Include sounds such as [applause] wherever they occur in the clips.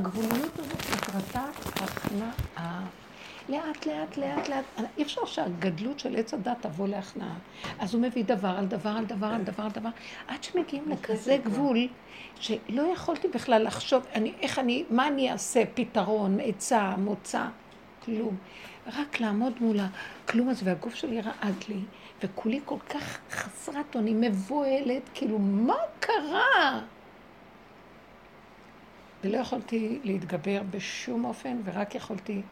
הגבוליות הזאת מטרתה הכנעה. לאט, לאט, לאט, לאט. אי אפשר שהגדלות של עץ הדת תבוא להכנעה. אז הוא מביא דבר על דבר על דבר על דבר על דבר, עד שמגיעים לכזה גבול, שלא יכולתי בכלל לחשוב, אני, איך אני, מה אני אעשה, פתרון, עצה, מוצא, כלום. רק לעמוד מול הכלום הזה, והגוף שלי רעד לי, וכולי כל כך חסרת אונים, מבוהלת, כאילו, מה קרה? ולא יכולתי להתגבר בשום אופן, ורק יכולתי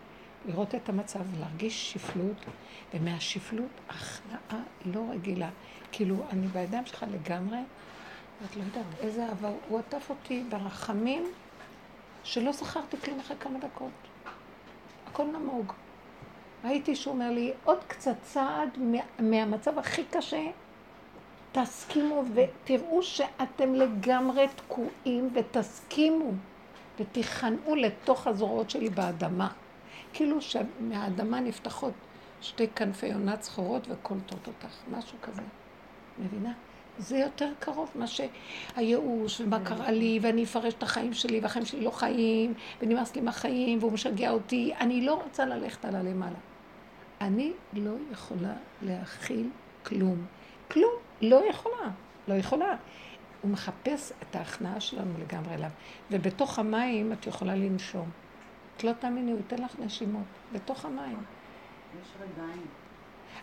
ותיכנעו לתוך הזרועות שלי באדמה. כאילו שמהאדמה נפתחות שתי כנפי עונה צחורות וקולטות אותך, משהו כזה. מבינה? זה יותר קרוב מה שהייאוש, ומה קרה לי, ואני אפרש את החיים שלי, והחיים שלי לא חיים, ונמאס לי מהחיים, והוא משגע אותי. אני לא רוצה ללכת על הלמעלה. אני לא יכולה להכיל כלום. כלום. לא יכולה. לא יכולה. הוא מחפש את ההכנעה שלנו לגמרי אליו. ובתוך המים את יכולה לנשום. את לא תאמיני, הוא ייתן לך נשימות. בתוך המים. יש רגעים.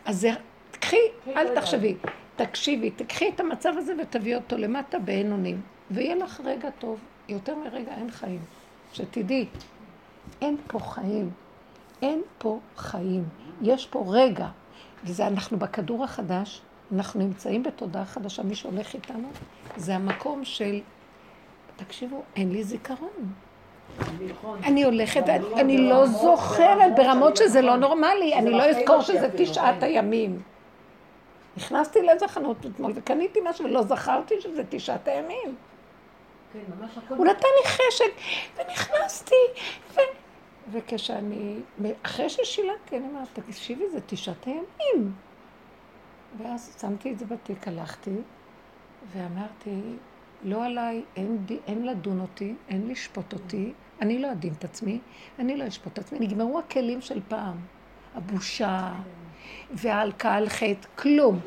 אז זה, קחי, אל תחשבי. תקשיבי, תקחי את המצב הזה ותביאי אותו למטה בעין אונים. ויהיה לך רגע טוב. יותר מרגע אין חיים. שתדעי, אין פה חיים. אין פה חיים. יש פה רגע. וזה אנחנו בכדור החדש, אנחנו נמצאים בתודעה חדשה, מי שהולך איתנו, זה המקום של, תקשיבו, אין לי זיכרון. אני הולכת, אני לא זוכרת ברמות שזה לא נורמלי, אני לא אזכור שזה תשעת הימים. נכנסתי לאיזה חנות אתמול וקניתי משהו ולא זכרתי שזה תשעת הימים. כן, הוא נתן לי חשק, ונכנסתי, וכשאני, אחרי ששילמתי, אני אומרת, תקשיבי, זה תשעת הימים. ואז שמתי את זה בתיק, הלכתי, ואמרתי, לא עליי, אין, אין לדון אותי, אין לשפוט אותי, אני לא אדין את עצמי, אני לא אשפוט את עצמי. נגמרו הכלים של פעם, הבושה וההלקאה על חטא, כלום.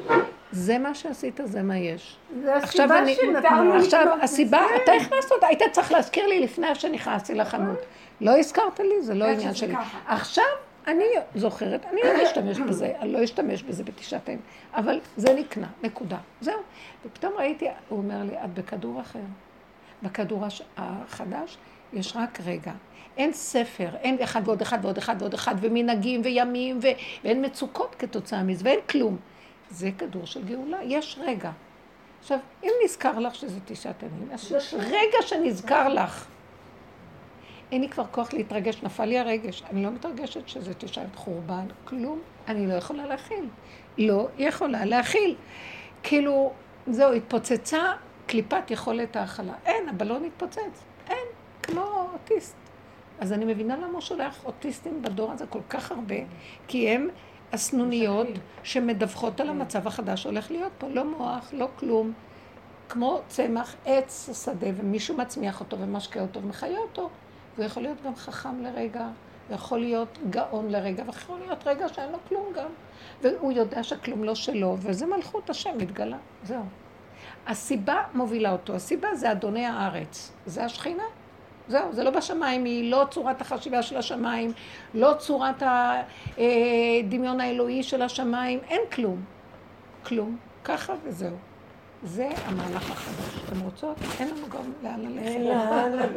זה מה שעשית, זה מה יש. זה הסיבה שנתנו עכשיו, הסיבה, אתה הכנסת אותה, היית צריך להזכיר לי לפני שנכנסתי לחנות. לא הזכרת לי, זה לא עניין שלי. עכשיו אני זוכרת, אני לא אשתמש בזה, אני לא אשתמש בזה בתשעת הימים, אבל זה נקנה, נקודה. זהו. ופתאום ראיתי, הוא אומר לי, את בכדור אחר. בכדור החדש יש רק רגע. אין ספר, אין אחד ועוד אחד ועוד אחד ועוד אחד, ומנהגים וימים, ו... ואין מצוקות כתוצאה מזה, ואין כלום. זה כדור של גאולה, יש רגע. עכשיו, אם נזכר לך שזה תשעת הימים, אז יש רגע שנזכר לך. אין לי כבר כוח להתרגש, נפל לי הרגש. אני לא מתרגשת שזה תשעת חורבן, כלום. אני לא יכולה להכיל. לא יכולה להכיל. כאילו, זהו, התפוצצה קליפת יכולת ההכלה. אין, הבלון התפוצץ. אין, כמו אוטיסט. אז אני מבינה למה הוא שולח אוטיסטים בדור הזה כל כך הרבה, כי הם הסנוניות שמדווחות על המצב החדש שהולך להיות פה. לא מוח, לא כלום. כמו צמח, עץ השדה, ומישהו מצמיח אותו ומשקה אותו ומחיה אותו. הוא יכול להיות גם חכם לרגע, יכול להיות גאון לרגע, ויכול להיות רגע שאין לו כלום גם. והוא יודע שכלום לא שלו, וזה מלכות השם מתגלה, זהו. הסיבה מובילה אותו, הסיבה זה אדוני הארץ, זה השכינה. זהו, זה לא בשמיים, היא לא צורת החשיבה של השמיים, לא צורת הדמיון האלוהי של השמיים, אין כלום. כלום. ככה וזהו. זה המהלך החדש. אתם רוצות? אין לנו גם לאן ללכת.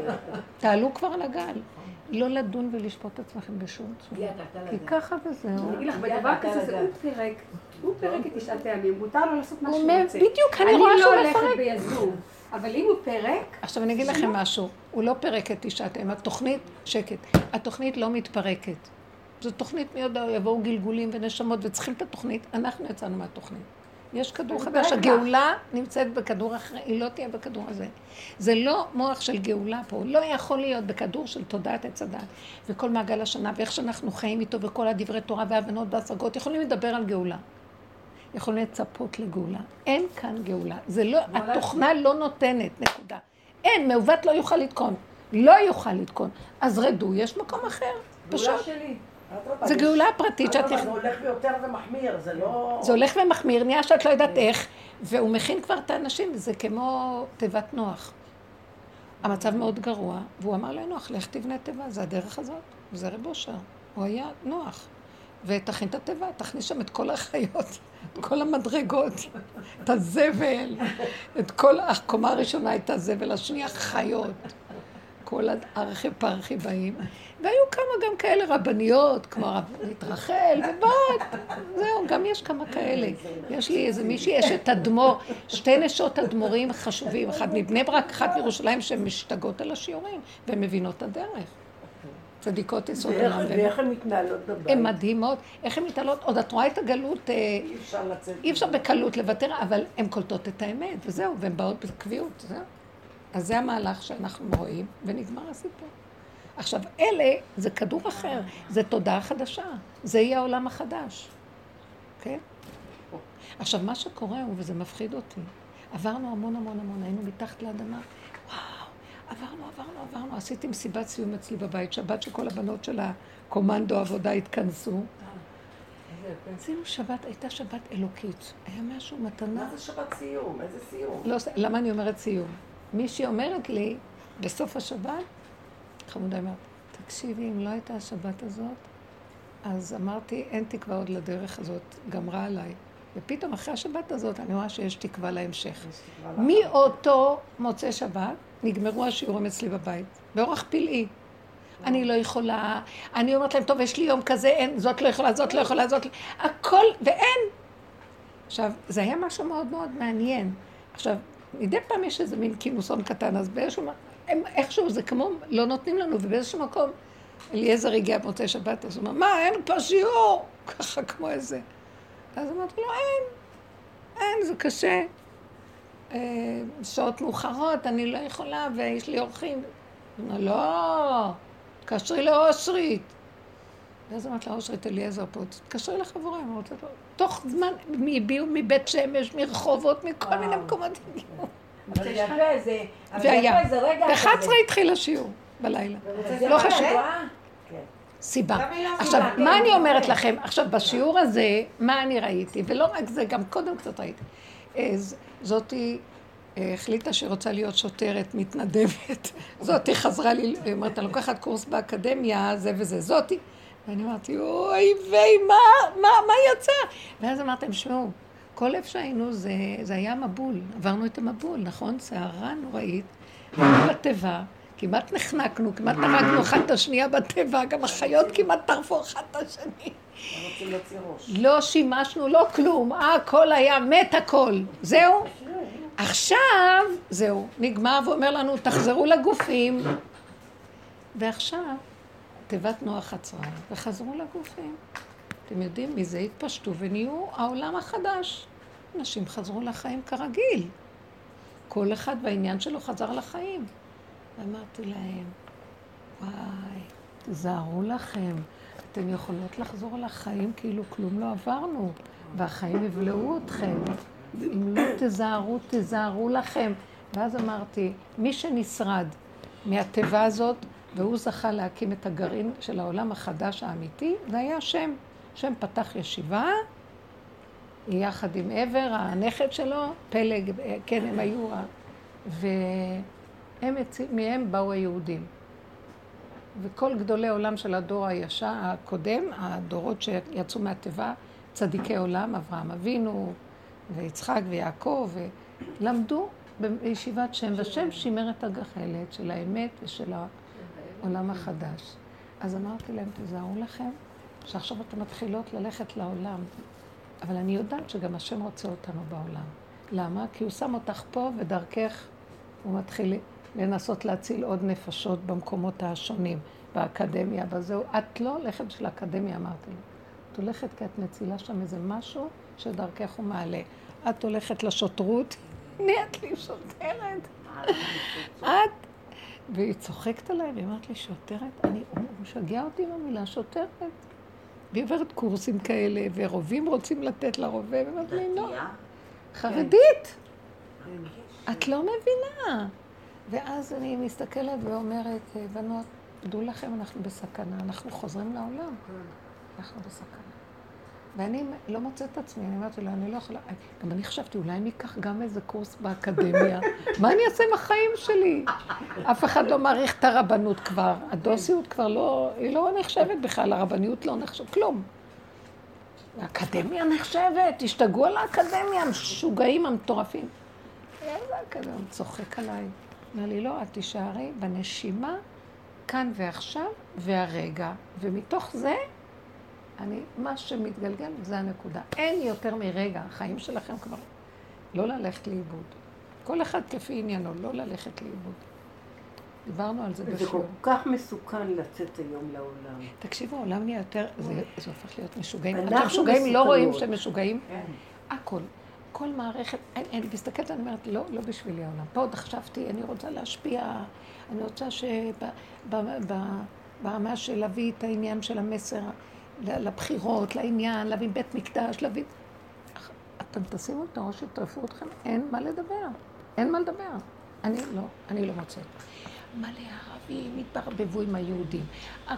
תעלו כבר על הגל. לא לדון ולשפוט את עצמכם בשום צורה. כי ככה וזהו. אני אגיד לך, בדבר כזה זה הוא פירק, הוא פירק את תשעת הימים, מותר לו לעשות מה שהוא רוצה. בדיוק, אני רואה שהוא מפרק. אני לא הולכת ביזום. אבל אם הוא פירק... עכשיו אני אגיד לכם משהו, הוא לא פירק את תשעת הימים, התוכנית, שקט, התוכנית לא מתפרקת. זו תוכנית מי יודע, יבואו גלגולים ונשמות וצריכים את התוכנית, אנחנו יצאנו מהתוכנית. יש כדור חדש, הגאולה נמצאת בכדור אחר, היא לא תהיה בכדור הזה. זה לא מוח של גאולה פה, לא יכול להיות בכדור של תודעת עץ הדת. וכל מעגל השנה, ואיך שאנחנו חיים איתו, וכל הדברי תורה והבנות והשגות, יכולים לדבר על גאולה. יכולים לצפות לגאולה. אין כאן גאולה. זה לא, התוכנה לא נותנת, נקודה. אין, מעוות לא יוכל לתקון. לא יוכל לתקון. אז רדו, יש מקום אחר. פשוט. זה גאולה פרטית שאת... זה הולך ויותר ומחמיר, זה לא... זה הולך ומחמיר, נהיה שאת לא יודעת איך, והוא מכין כבר את האנשים, זה כמו תיבת נוח. המצב מאוד גרוע, והוא אמר לנוח, לך תבנה תיבה, זה הדרך הזאת, זה רב אושר. הוא היה נוח. ותכין את התיבה, תכניס שם את כל החיות, את כל המדרגות, את הזבל, את כל הקומה הראשונה את הזבל, השנייה חיות. כל הארכי פרחי באים. והיו כמה גם כאלה רבניות, כמו רבנית רחל, ובת, זהו, גם יש כמה כאלה. יש לי איזה מישהי, יש את אדמו"ר, שתי נשות אדמו"רים חשובים, אחת מבני ברק, אחת מירושלים, שהן משתגעות על השיעורים, והן מבינות את הדרך. צדיקות יסוד עולם. ואיך הן מתנהלות בבית? הן מדהימות. איך הן מתנהלות? עוד את רואה את הגלות... אה, אי אפשר לצאת. אי אפשר בקלות לוותר, אבל הן קולטות את האמת, וזהו, והן באות בקביעות, זהו. אז זה המהלך שאנחנו רואים, ונגמר הסיפור. עכשיו, אלה, זה כדור אחר, זה תודעה חדשה, זה יהיה העולם החדש, כן? עכשיו, מה שקורה הוא, וזה מפחיד אותי, עברנו המון המון המון, היינו מתחת לאדמה, וואו, עברנו, עברנו, עברנו, עשיתי מסיבת סיום אצלי בבית, שבת שכל הבנות של הקומנדו עבודה התכנסו. עשינו שבת, הייתה שבת אלוקית, היה משהו, מתנה. מה זה שבת סיום? איזה סיום? לא, למה אני אומרת סיום? מישהי אומרת לי, בסוף השבת, חמודה אמרת, תקשיבי, אם לא הייתה השבת הזאת, אז אמרתי, אין תקווה עוד לדרך הזאת, גמרה עליי. ופתאום אחרי השבת הזאת אני רואה שיש תקווה להמשך. מאותו מוצאי שבת נגמרו השיעורים אצלי בבית, באורח פלאי. אני לא יכולה, אני אומרת להם, טוב, יש לי יום כזה, אין, זאת לא יכולה, זאת לא יכולה, זאת לא... הכל, ואין. עכשיו, זה היה משהו מאוד מאוד מעניין. עכשיו, מדי פעם יש איזה מין כינוסון קטן, אז באיזשהו... הם איכשהו, זה כמו, לא נותנים לנו, ובאיזשהו מקום, אליעזר הגיע במוצאי שבת, אז הוא אמר, מה, אין פה שיעור? [laughs] ככה כמו איזה. אז אמרתי לו, אין, אין, זה קשה. אה, שעות מאוחרות, אני לא יכולה, ויש לי אורחים. הוא אמר, לא, תקשרי לאושרית. ואז אמרתי לה, אושרית אליעזר פה, תתקשרי לחבורה, אמרתי לו, תוך זמן, הביאו מבית שמש, מרחובות, מכל מיני מקומות הגיעו. והיה. ב-11 התחיל השיעור בלילה. לא חשוב. כן. סיבה. עכשיו, מה אני אומרת לכם? עכשיו, בשיעור הזה, מה אני ראיתי? ולא רק זה, גם קודם קצת ראיתי. זאתי אה, החליטה שהיא רוצה להיות שוטרת, מתנדבת. [laughs] זאתי חזרה לי, היא אומרת, אני לוקחת קורס באקדמיה, זה וזה. זאתי. ואני אמרתי, אוי ויי, מה, מה, מה יצא? ואז אמרתם, שמעו, כל איפה שהיינו זה, זה היה מבול, עברנו את המבול, נכון? סערה נוראית, בתיבה, כמעט נחנקנו, כמעט נהרגנו אחת את השנייה בתיבה, גם החיות כמעט טרפו אחת את השני. לא שימשנו, לא כלום, הכל היה מת הכל, זהו. עכשיו, זהו, נגמר ואומר לנו, תחזרו לגופים. ועכשיו, תיבת נוח עצרה, וחזרו לגופים. אתם יודעים, מזה התפשטו ונהיו העולם החדש. אנשים חזרו לחיים כרגיל. כל אחד בעניין שלו חזר לחיים. ואמרתי להם, וואי, תזהרו לכם, אתם יכולות לחזור לחיים כאילו כלום לא עברנו, והחיים יבלעו אתכם. אם לא תזהרו, תזהרו לכם. ואז אמרתי, מי שנשרד מהתיבה הזאת, והוא זכה להקים את הגרעין של העולם החדש האמיתי, זה היה השם. השם פתח ישיבה, יחד עם עבר, הנכד שלו, פלג, כן, הם היו, ומהם באו היהודים. וכל גדולי עולם של הדור הישר, הקודם, הדורות שיצאו מהתיבה, צדיקי עולם, אברהם אבינו, ויצחק ויעקב, ולמדו בישיבת שם, והשם שימר את הגחלת של האמת ושל העולם החדש. אז אמרתי להם, תזהרו לכם, שעכשיו אתן מתחילות ללכת לעולם. אבל אני יודעת שגם השם רוצה אותנו בעולם. למה? כי הוא שם אותך פה ודרכך הוא מתחיל לנסות להציל עוד נפשות במקומות השונים, באקדמיה, בזהו. את לא הולכת בשביל האקדמיה, אמרתי לו. את הולכת כי את מצילה שם איזה משהו שדרכך הוא מעלה. את הולכת לשוטרות, נהיית לי שוטרת. את... והיא צוחקת עליי, והיא אומרת לי, שוטרת? אני, הוא משגע אותי עם המילה שוטרת. והיא עוברת קורסים כאלה, ורובים רוצים לתת לה רובה, ואומרת לי, לא. חרדית. את לא מבינה. ואז אני מסתכלת ואומרת, בנות, דעו לכם, אנחנו בסכנה, אנחנו חוזרים לעולם. אנחנו בסכנה. ואני לא מוצאת את עצמי, אני אומרת לו, אני לא יכולה... גם אני חשבתי, אולי אני אקח גם איזה קורס באקדמיה. [laughs] מה אני אעשה עם החיים שלי? אף אחד לא מעריך את הרבנות כבר. הדוסיות כבר לא... היא לא נחשבת בכלל, הרבניות לא נחשבת, כלום. האקדמיה נחשבת, תשתגעו על האקדמיה, המשוגעים המטורפים. איזה אקדמיה? הוא צוחק עליי. אומר לי, לא, את תישארי בנשימה, כאן ועכשיו, והרגע. ומתוך זה, אני, מה שמתגלגל זה הנקודה. אין יותר מרגע, החיים שלכם כבר לא ללכת לאיבוד. כל אחד כפי עניינו, לא ללכת לאיבוד. דיברנו על זה בשיעור. זה כל כך מסוכן לצאת היום לעולם. תקשיבו, העולם נהיה יותר, זה, זה הופך להיות משוגעים. אנחנו משוגעים, לא רואים שהם משוגעים. כן. הכל. כל מערכת, אני, אני מסתכלת, אני אומרת, לא, לא בשבילי העולם. פה עוד חשבתי, אני רוצה להשפיע, אני רוצה שברמה של להביא את העניין של המסר לבחירות, לעניין, להביא בית מקדש, להביא... אתם תשימו את הראש, יטרפו אתכם, אין מה לדבר. אין מה לדבר. אני לא, אני לא מוצאת. מלא ערבים התערבבו עם היהודים.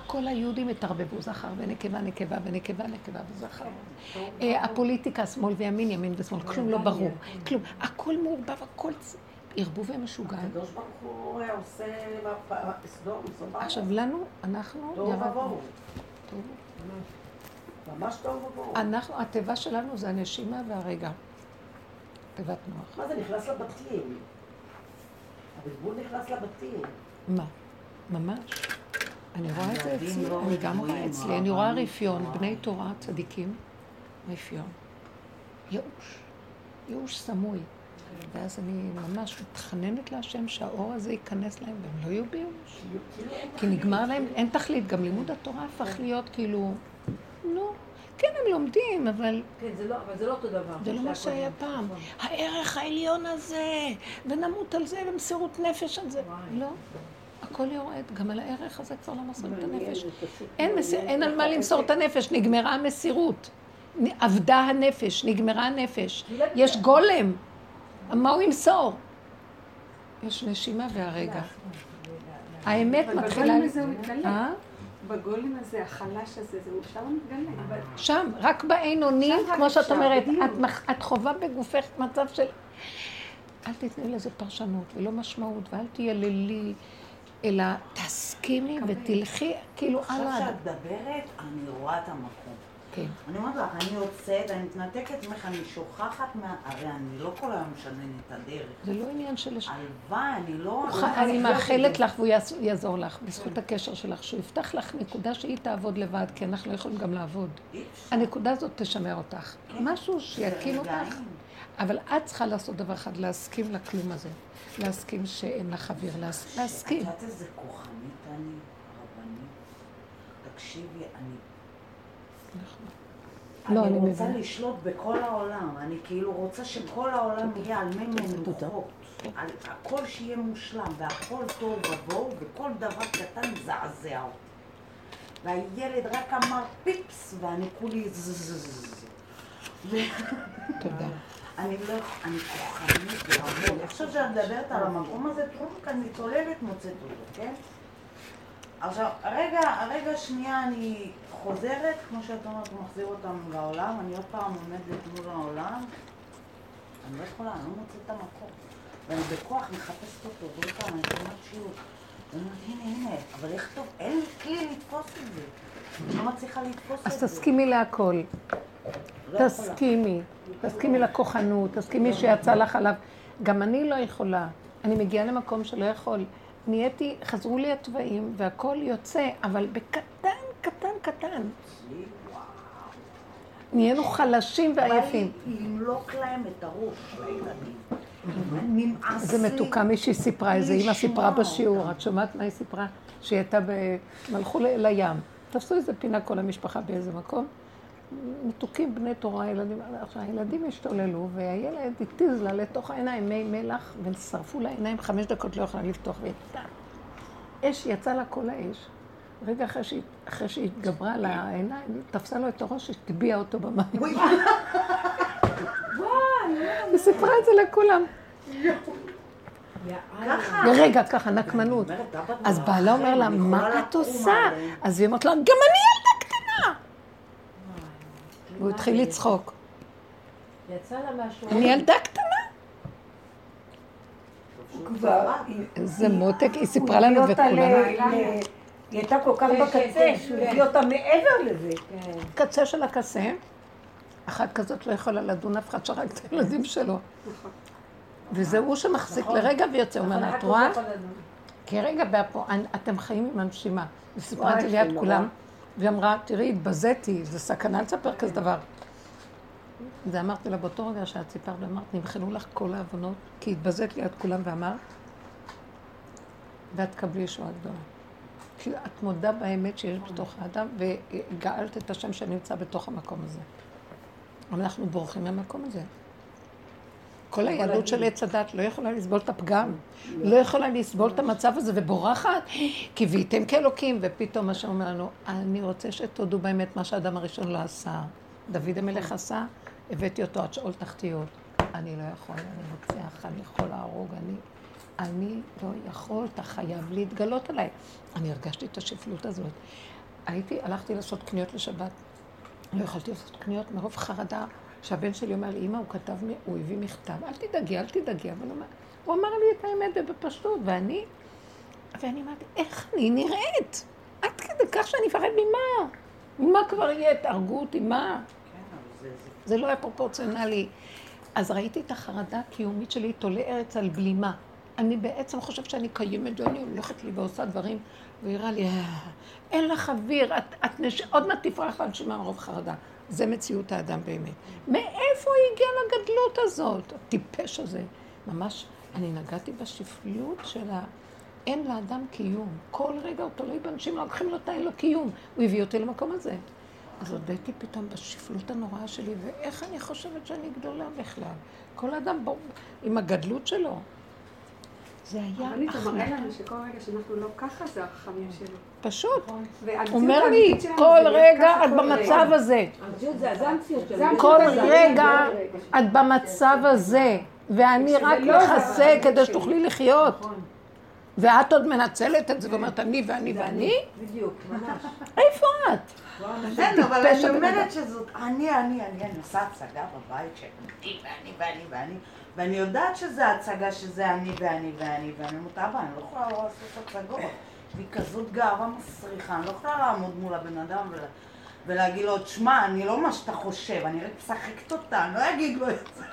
כל היהודים התערבבו, זכר ונקבה, נקבה ונקבה, נקבה וזכר. אה, הפוליטיקה, שמאל וימין, ימין ושמאל, כלום לא ברור. כלום. הכל מעורבב, הכל ערבוב ומשוגע. הקדוש ברוך הוא עושה סדום, עכשיו, לנו, אנחנו... תוהו ובוהו. ממש טוב ובואו. אנחנו, התיבה שלנו זה הנשימה והרגע. תיבת נוח. מה זה נכנס לבתים? הבלבול נכנס לבתים. מה? ממש. אני רואה את זה אצלי, לא אני גם רואה אצלי, אני רואה רפיון, בני תורה, צדיקים, רפיון. ייאוש, ייאוש סמוי. ואז אני ממש מתחננת להשם שהאור הזה ייכנס להם והם לא יהיו בייאוש. כי נגמר להם, אין תכלית, גם לימוד התורה הפך להיות כאילו, נו, כן, הם לומדים, אבל... כן, זה לא, אבל זה לא אותו דבר. זה לא מה שהיה פעם. נכון. הערך העליון הזה, ונמות על זה, ומסירות נפש על זה. לא. הכל יורד, גם על הערך הזה כבר לא מוסרים את הנפש. אין, מסיר, אין על מה למסור את הנפש, נגמרה המסירות. אבדה הנפש, נגמרה הנפש. יש גולם. מה הוא ימסור? יש נשימה והרגע. האמת מתחילה... אה? בגולם הזה, החלש הזה, זה שם מתגלה. שם, רק בעין אונים, כמו שאת אומרת, את חווה בגופך מצב של... אל תתני לזה פרשנות ולא משמעות, ואל תייללי, אלא תסכימי ותלכי כאילו על ה... עכשיו שאת מדברת, אני רואה את המקום. כן. אני אומרת לך, אני יוצאת, אני מתנתקת ממך, אני שוכחת מה... הרי אני לא כל היום משנן את הדרך. זה לא עניין של... הלוואי, אני לא... אני מאחלת לך והוא יעזור לך, בזכות הקשר שלך, שהוא יפתח לך נקודה שהיא תעבוד לבד, כי אנחנו לא יכולים גם לעבוד. הנקודה הזאת תשמר אותך. כן. משהו שיקים אותך. אבל את צריכה לעשות דבר אחד, להסכים לכלום הזה. להסכים שאין לך אוויר, להסכים. את יודעת איזה כוחנית אני, רבנית? תקשיבי, אני לא, אני רוצה לשלוט בכל העולם, אני כאילו רוצה שכל העולם יהיה על מי מנוחות, על הכל שיהיה מושלם, והכל טוב ובואו, וכל דבר קטן זעזע אותי. והילד רק אמר פיפס, ואני כולי זזזז. תודה. אני לא, אני כוחנית ברמות. עכשיו שאת מדברת על המקום הזה, טרוק, אני צוללת מוצאת אותו, כן? עכשיו, הרגע, הרגע שנייה אני חוזרת, כמו שאת אומרת, הוא מחזיר אותם לעולם, אני עוד פעם עומדת מול העולם, אני לא יכולה, אני לא מוצאת את המקום. ואני בכוח מחפשת אותו, ועוד פעם, אני שומעת שיעור. ואני אומרת, הנה, הנה, אבל איך טוב, אין לי כלי לתפוס את זה. אני לא מצליחה לתפוס את זה. אז תסכימי להכל. לא תסכימי. תסכימי לכוחנות, תסכימי שיצא לך עליו. גם אני לא יכולה. אני מגיעה למקום שלא יכול. נהייתי, חזרו לי התוואים והכל יוצא, אבל בקטן, קטן, קטן. נהיינו חלשים ועייפים. למלוק להם את הראש לילדים. נמאס לי. זה מתוקה מישהי סיפרה, איזה אימא סיפרה בשיעור, את שומעת מה היא סיפרה? שהיא הייתה ב... הם הלכו לים. תפסו איזה פינה כל המשפחה באיזה מקום. מתוקים בני תורה, ילדים, עכשיו הילדים השתוללו, והילד התיז לה לתוך העיניים מי מלח, ושרפו לה עיניים, חמש דקות לא יכולה לפתוח, ויצא. אש, יצא לה כל האש. רגע אחרי שהיא, אחרי שהיא התגברה על העיניים, היא תפסה לו את הראש, הטביעה אותו במים. היא סיפרה את זה לכולם. לרגע, ככה, נקמנות. אז בעלה אומר לה, מה את עושה? עליהם." אז היא אומרת לה, גם אני ילדה קטנה. והוא התחיל לצחוק. יצא לה משהו. אני ילדה קטנה. כבר... איזה מותק, היא סיפרה לנו וכולנו. היא הייתה כל כך כן, בקצה, כן, שהוא כן. הביא אותה מעבר לזה. קצה של הקצה, אחת כזאת לא יכולה לדון אף אחד שרק את הילדים שלו. וזה הוא שמחזיק לרגע ויוצא, הוא אומר לה, את רואה? כי רגע באפו, אני- אתם חיים עם הנשימה. וואי, ליד כולם. והיא אמרה, תראי, התבזיתי, זה סכנה לספר כזה דבר. זה אמרתי לה באותו רגע שאת סיפרת, ואמרת, נמחלו לך כל העוונות, כי התבזית ליד כולם ואמרת, ואת תקבלי ישועה גדולה. כי את מודה באמת שיש בתוך האדם, וגאלת את השם שנמצא בתוך המקום הזה. אנחנו בורחים מהמקום הזה. כל הילדות של עץ הדת לא יכולה לסבול את הפגם, לא יכולה לסבול את המצב הזה, ובורחת, קיוויתם כאלוקים, ופתאום מה שאומר לנו, אני רוצה שתודו באמת מה שהאדם הראשון לא עשה. דוד המלך עשה, הבאתי אותו עד שאול תחתיות. אני לא יכול, אני רוצח, אני יכול להרוג, אני... אני לא יכול, אתה חייב להתגלות עליי. אני הרגשתי את השפלות הזאת. הייתי, הלכתי לעשות קניות לשבת. לא יכולתי לעשות קניות מרוב חרדה, שהבן שלי אומר לי, אמא, הוא כתב, הוא הביא מכתב, אל תדאגי, אל תדאגי, אבל הוא אמר, הוא אמר לי את האמת ובפשטות, ואני, ואני אמרתי, איך אני נראית? עד כדי כך שאני אפחד ממה? ממה כבר יהיה? תהרגו אותי, מה? זה- לא היה פרופורציונלי. אז ראיתי את החרדה הקיומית שלי תולה ארץ על בלימה. אני בעצם חושבת שאני קיימת ואני הולכת לי ועושה דברים, והיא לי, "אה, אין לך אוויר, את, את נש... עוד מעט תפרח לנשימה מרוב חרדה. זה מציאות האדם באמת. מאיפה הגיעה לגדלות הזאת, הטיפש הזה? ממש, אני נגעתי בשפלות של ה... אין לאדם קיום. כל רגע הוא תלוי באנשים, לוקחים לו את האין קיום. הוא הביא אותי למקום הזה. אז הודיתי פתאום בשפלות הנוראה שלי, ואיך אני חושבת שאני גדולה בכלל. כל אדם בו, עם הגדלות שלו. זה היה הרבנית, הוא מראה החלטה. לנו שכל רגע שאנחנו לא ככה זה הרחמים שלו. פשוט. הוא אומר לי, כל זה רגע את במצב. הזה. זה זה. זה כל רגע זה את במצב הזה, ואני רק לא הרחמים כדי. שתוכלי לחיות. נכון, ואת עוד מנצלת את זה ואומרת אני ואני ואני? בדיוק, ממש. [laughs] איפה את? כן, אבל אני. אומרת שזאת, אני, אני, אני, אני עושה הצגה בבית שאני ואני ואני ואני, ואני יודעת שזה הצגה שזה אני ואני ואני, ואני אומרת, אבא, אני לא יכולה לא לעשות הצגות. לי כזאת גאווה מסריחה, אני לא יכולה לעמוד מול הבן אדם ולה- ולהגיד לו, תשמע, אני לא מה שאתה חושב, אני רק משחקת אותה, אני לא אגיד לו את זה.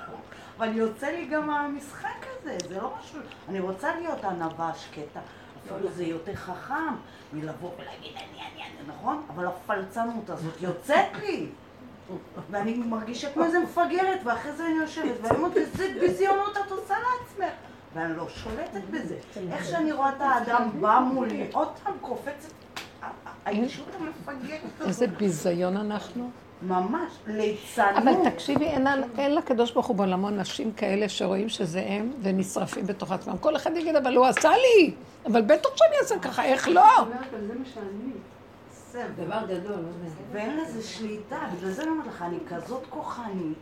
אבל יוצא לי גם המשחק הזה, זה לא משהו, אני רוצה להיות ענווה שקטה, אפילו זה יותר חכם מלבוא ולהגיד אני, אני, אני, נכון? אבל הפלצנות הזאת יוצאת לי. ואני מרגישה כמו איזה מפגרת, ואחרי זה אני יושבת, ואני אומרת, איזה ביזיונות את עושה לעצמך. ואני לא שולטת בזה. איך שאני רואה את האדם בא מולי, עוד פעם קופצת, האישות המפגרת איזה הזאת. ביזיון אנחנו. ממש, ליצנות. אבל תקשיבי, אין, אין לקדוש ברוך הוא בעולמו נשים כאלה שרואים שזה הם ונשרפים בתוך עצמם. כל אחד יגיד, אבל הוא עשה לי, אבל בטח שאני אעשה ככה, איך לא? זה מה שאני. זה, דבר גדול, לא. ואין לזה שליטה, בגלל זה אני אומרת לך, אני כזאת כוחנית,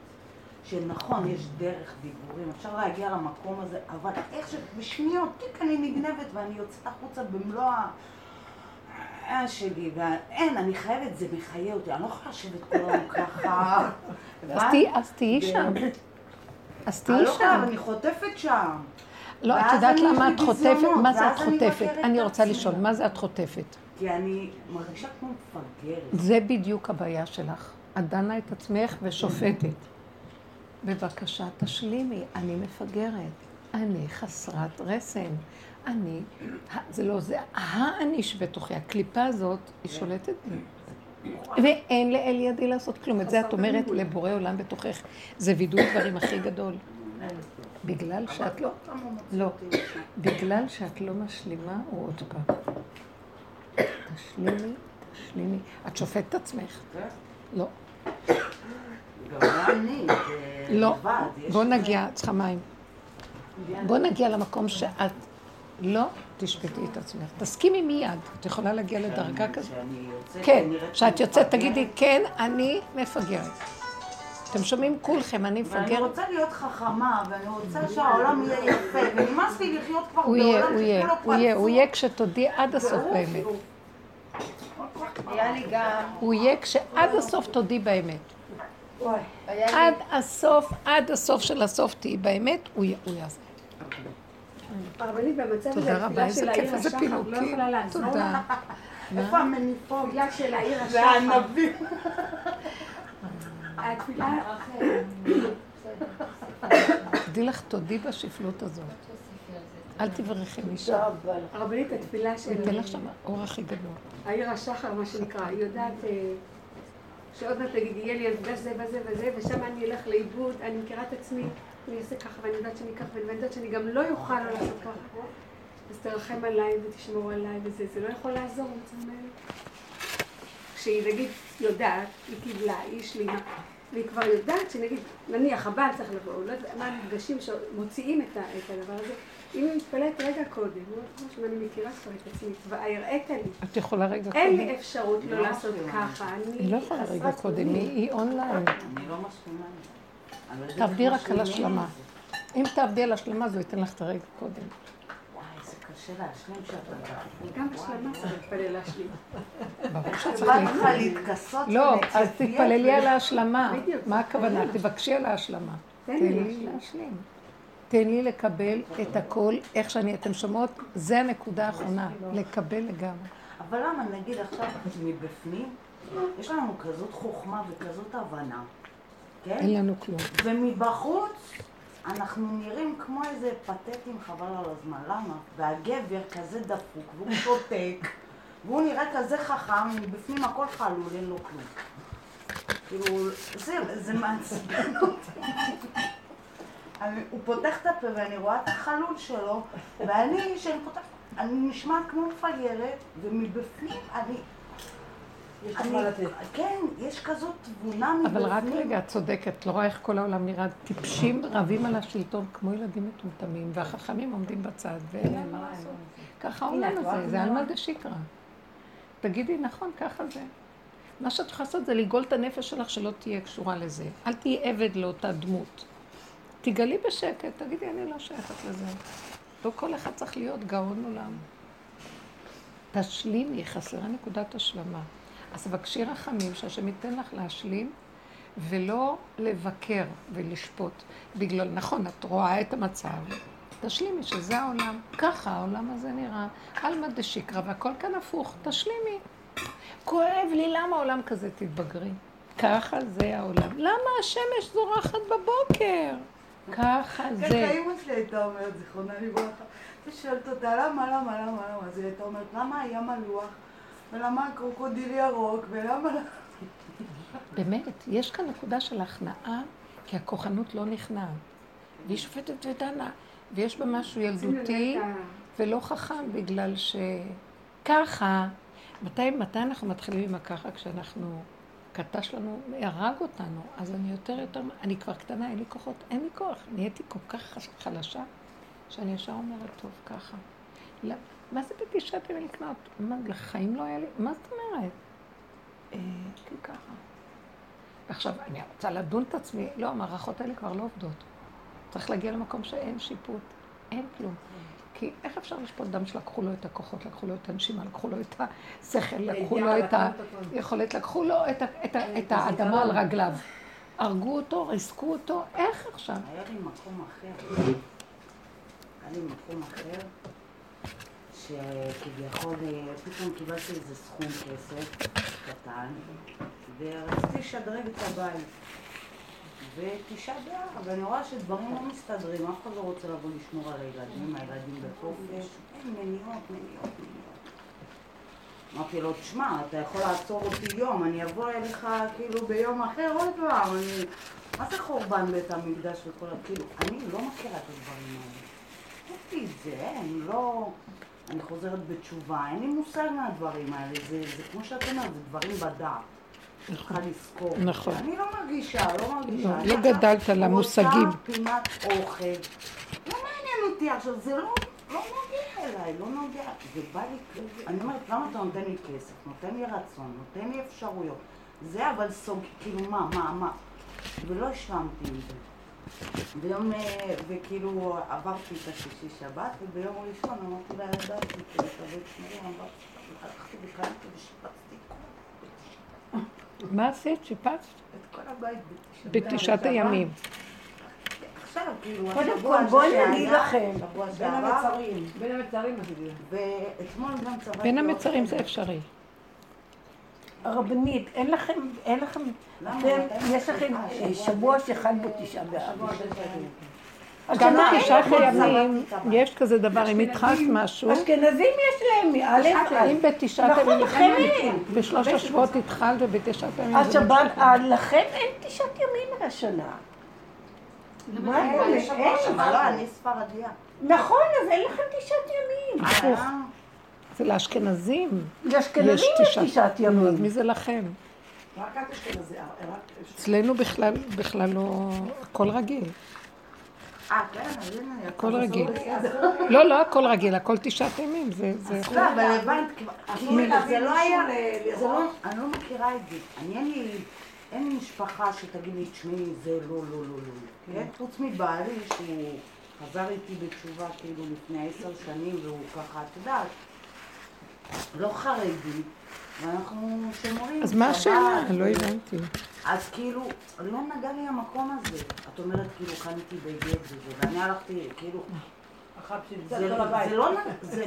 שנכון, יש דרך דיבורים, אפשר להגיע למקום הזה, אבל איך שבשניות, טיק אני נגנבת ואני יוצאת החוצה במלוא ה... ה- שלי, ואין, אני חייבת, זה מחיה אותי, אני לא יכולה לשבת כל היום [laughs] ככה. אז תהיי- אז תהיי שם. אז אני תהיי לא יכולה, שם. אני חוטפת שם. לא, את יודעת למה את חוטפת? מה זה את חוטפת? אני רוצה. לשאול, מה זה את חוטפת? כי אני מרגישה כמו מפגרת. זה בדיוק הבעיה שלך. את דנה את עצמך ושופטת. בבקשה, תשלימי, אני מפגרת. אני חסרת רסן. אני, זה לא זה, האני שבתוכי, הקליפה הזאת, היא שולטת בי. ואין לאל ידי לעשות כלום. את זה את אומרת לבורא עולם בתוכך. זה וידוי דברים הכי גדול. בגלל שאת לא, לא, בגלל שאת לא משלימה, הוא עוד פעם. תשלימי, תשלימי. את שופטת עצמך. לא. לא. יש בוא נגיע, צריכה מים. בוא נגיע למקום שאת לא תשפטי את עצמך. תסכימי מיד. את יכולה להגיע לדרגה כזאת? כן. כשאת יוצאת. תגידי, כן, אני מפגרת. אתם שומעים כולכם, אני ואני מפגרת. רוצה להיות חכמה, ואני רוצה שהעולם יהיה יפה, ונמאס לי לחיות כבר הוא יהיה, בעולם הוא יהיה, שכולו הוא יהיה, הוא פרצוף. יהיה כשתודי עד הסוף באמת. הוא יהיה כשעד הסוף תודי באמת. עד הסוף, עד הסוף של הסוף תהיי באמת, הוא יעשה. הרבנית במצב הזה, תודה רבה, התפילה איזה של כיף, העיר איזה השחר פינוקים. לא יכולה לעזור. תודה. איפה המניפות? התפילה של העיר השחר. והענבים. [laughs] התפילה... תדעי לך, תודי בשפלות הזאת. אל תברכי משם. הרבנית, התפילה של ניתן לך שם האור הכי גדול. העיר השחר, מה שנקרא, היא יודעת אה, שעוד מעט תגיד, יהיה לי המפגש זה וזה וזה, ושם אני אלך לאיבוד, אני מכירה את עצמי, אני אעשה ככה, ואני יודעת שאני ככה, ואני יודעת שאני גם לא אוכל לא לעשות ככה. אז תרחם עליי ותשמור עליי וזה, זה לא יכול לעזור האלה. כשהיא נגיד יודעת, היא קיבלה, היא השלימה, והיא כבר יודעת שנגיד, נניח הבעל צריך לבוא, או לא יודעת מה המפגשים שמוציאים את, הדבר הזה, אם היא מתפלאת רגע קודם, לא חושבת, אני מכירה כבר את עצמי, כבר הראית לי, את יכולה רגע אין קודם. לי אפשרות לא לעשות. ככה, אני היא לא יכולה רגע קודם. היא אונליין. אני לא מסכימה. אני לא תעבדי רק על השלמה. זה. אם תעבדי על השלמה, הוא ייתן לך את הרגע קודם. קשה להשלים שאתה. גם בשלמה צריך להתפלל להשלים. ברור שצריך. להתכסות לא, אז תתפללי על ההשלמה. מה הכוונה? תבקשי על ההשלמה. תן לי לי להשלים. להשלים. תן לי לקבל את הכל איך שאני, אתם שומעות? זה הנקודה האחרונה, לקבל לגמרי. אבל למה, נגיד עכשיו מבפנים, יש לנו כזאת חוכמה וכזאת הבנה, כן? אין לנו כלום. ומבחוץ אנחנו נראים כמו איזה פתטים חבל על הזמן. למה? והגבר כזה דפוק, והוא שותק, והוא נראה כזה חכם, מבפנים הכל חלול, אין לו כלום. כאילו, זה, זה מעצבן אותי. הוא פותח את הפה ואני רואה את החלול שלו, ואני, שאני פותחת, אני נשמעת כמו מפגרת, ומבפנים אני... יש לך אני- מה לתת. כן, יש כזאת תבונה מבפנים. אבל רק רגע, את צודקת, לא רואה איך כל העולם נראה. טיפשים רבים על השלטון כמו ילדים מטומטמים, והחכמים עומדים בצד, ואין להם מה לעשות. ככה העולם הזה, זה עלמא דשיקרא. תגידי, נכון, ככה זה. מה שאת יכולה לעשות זה לגאול את הנפש שלך שלא תהיה קשורה לזה. אל תהיי עבד לאותה דמות. תגלי בשקט, תגידי, אני לא שייכת לזה. לא כל אחד צריך להיות גאון עולם. תשלימי, חסרה נקודת השלמה. אז תבקשי רחמים שהשם ייתן לך להשלים ולא לבקר ולשפוט. בגלל, נכון, את רואה את המצב, תשלימי שזה העולם. ככה העולם הזה נראה. עלמא דשיקרא והכל כאן הפוך, תשלימי. כואב לי, למה העולם כזה תתבגרי? ככה זה העולם. למה השמש זורחת בבוקר? ככה ככה זה. אימא שלי הייתה אומרת, זיכרונה לברכה. היא שואלת אותה, למה, למה, למה, למה? אז היא הייתה אומרת, למה הים מלוח? ולמה הקרוקודיל ירוק? ולמה... באמת, יש כאן נקודה של הכנעה, כי הכוחנות לא נכנעת. והיא שופטת ודנה, ויש בה משהו ילדותי ולא חכם, בגלל שככה, מתי, מתי אנחנו מתחילים עם הככה? כשאנחנו, קטש לנו, הרג אותנו, אז אני יותר יותר, אני כבר קטנה, אין לי כוחות, אין לי כוח, נהייתי כל כך חלשה, שאני ישר אומרת, טוב, ככה. מה זה בתשעת ימים לקנות? מה, לחיים לא היה לי? מה זאת אומרת? אה, כי ככה. עכשיו, אני רוצה לדון את עצמי, לא, המערכות האלה כבר לא עובדות. צריך להגיע למקום שאין שיפוט, אין כלום. כי איך אפשר לשפוט דם שלקחו לו את הכוחות, לקחו לו את הנשימה, לקחו לו את השכל, לקחו לו את היכולת, לקחו לו את האדמה על רגליו. הרגו אותו, ריסקו אותו, איך עכשיו? היה לי מקום אחר. היה לי מקום אחר, שכביכול אה, פתאום קיבלתי איזה סכום כסף קטן, ורציתי לשדרג את הבית. ותשעה באב, ואני רואה שדברים לא מסתדרים, אף אחד לא רוצה לבוא לשמור על הילדים, הילדים בחופש, אין מניעות, מניעות, מניעות. אמרתי לו, תשמע, אתה יכול לעצור אותי יום, אני אבוא אליך כאילו ביום אחר עוד פעם, אני... מה זה חורבן בית המקדש וכל ה... כאילו, אני לא מכירה את הדברים האלה. אין לי את זה, אין, לא... אני חוזרת בתשובה, אין לי מושג מהדברים האלה, זה, זה כמו שאת אומרת, זה דברים בדעת. צריכה לזכור. נכון. אני לא מרגישה, לא מרגישה. לא, לא גדלת על המושגים. רוצה פינת אוכל. לא מעניין אותי עכשיו, זה לא, לא נוגע אליי, לא נוגע. זה בא לי, אני אומרת, למה אתה נותן לי כסף, נותן לי רצון, נותן לי אפשרויות. זה אבל סוג, כאילו מה, מה, מה. ולא השלמתי עם זה. ביום, אה, וכאילו עברתי את השישי שבת, וביום ראשון אמרתי לה, ידעתי, כאילו, תביא שמרים, אמרתי, הלכתי וקיימתי ושיפצתי מה עשית? שיפצת? את כל הבית בתשעת הימים. עכשיו, כאילו, קודם כל, בואי אגיד לכם. בין המצרים. בין המצרים. ואתמול גם צבעתי... בין המצרים. זה אפשרי. הרבנית, אין לכם, אין לכם? אתם? יש לכם אה, שבוע שחל בו תשעה באב. גם לכם הימים יש כזה דבר, אם התחלת משהו, אשכנזים יש להם, מאלף אם בתשעת נכון, אין. בשלושת השבועות התחלת ובתשעת הימים זה השבת, לכם אין תשעת ימים השנה. מה אין, אין? לא, אני ספרדיה. נכון, אז אין לכם תשעת ימים. אה, זה לאשכנזים. לאשכנזים יש תשעת תשעת אז ימים. מי זה לכם? רק את אשכנזי, אצלנו בכלל, בכלל לא, הכל רגיל. אה, כן, הכל. רגיל. לא, לא הכל רגיל, הכל תשעת ימים. זה, זה לא, אבל הבנת, כבר- זה לא היה, לא. אני לא מכירה את זה. אני אין לי, אין לי משפחה שתגיד לי, תשמעי, זה לא, לא, לא, לא. כן? חוץ מבעלי, שהוא חזר איתי בתשובה כאילו לפני עשר שנים, והוא ככה, את יודעת, לא חרדי, ואנחנו שומרים. אז מה השאלה? לא הבנתי. אז כאילו, לא נגע לי המקום הזה. את אומרת, כאילו, קניתי בגד וזה, ואני הלכתי, כאילו, זה לא, זה לא,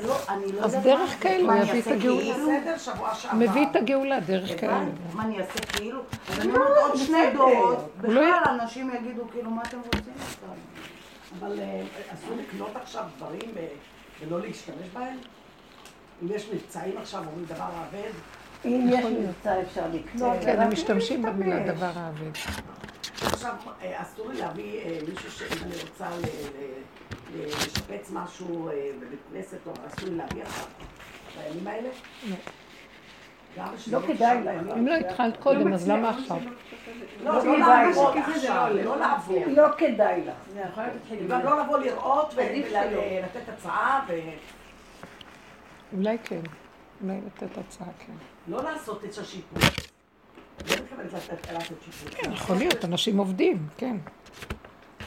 לא, אני לא אז דרך. כאלו מה, הוא יביא את הגאולה. כאילו? מביא את הגאולה דרך כאלה. מה אני אעשה כאילו? אז אני אומרת עוד שני דורות, בכלל אנשים יגידו כאילו מה אתם רוצים? אבל אה, אסור לקנות עכשיו דברים ולא להשתמש בהם? אם יש מבצעים עכשיו, אומרים דבר האבד, אם יש מבצע אפשר לקנות. כן, הם משתמשים. במילה דבר האבד. עכשיו אה, אסור לי להביא אה, מישהו שאם אני רוצה לשפץ משהו אה, בבית כנסת, או אסור לי להביא עכשיו, בימים האלה? לא. לא כדאי להם. אם לא התחלת קודם, אז למה עכשיו? לא, לא לא כדאי. לעבוד עכשיו, לא לא לעבוד. לא כדאי לך. גם לא לבוא לראות. ולתת הצעה, אולי כן. אולי לתת הצעה, כן. ולא לעשות את השיפוט. לא מתכוונת לעשות שיפוט. כן, יכול להיות, אנשים עובדים, כן.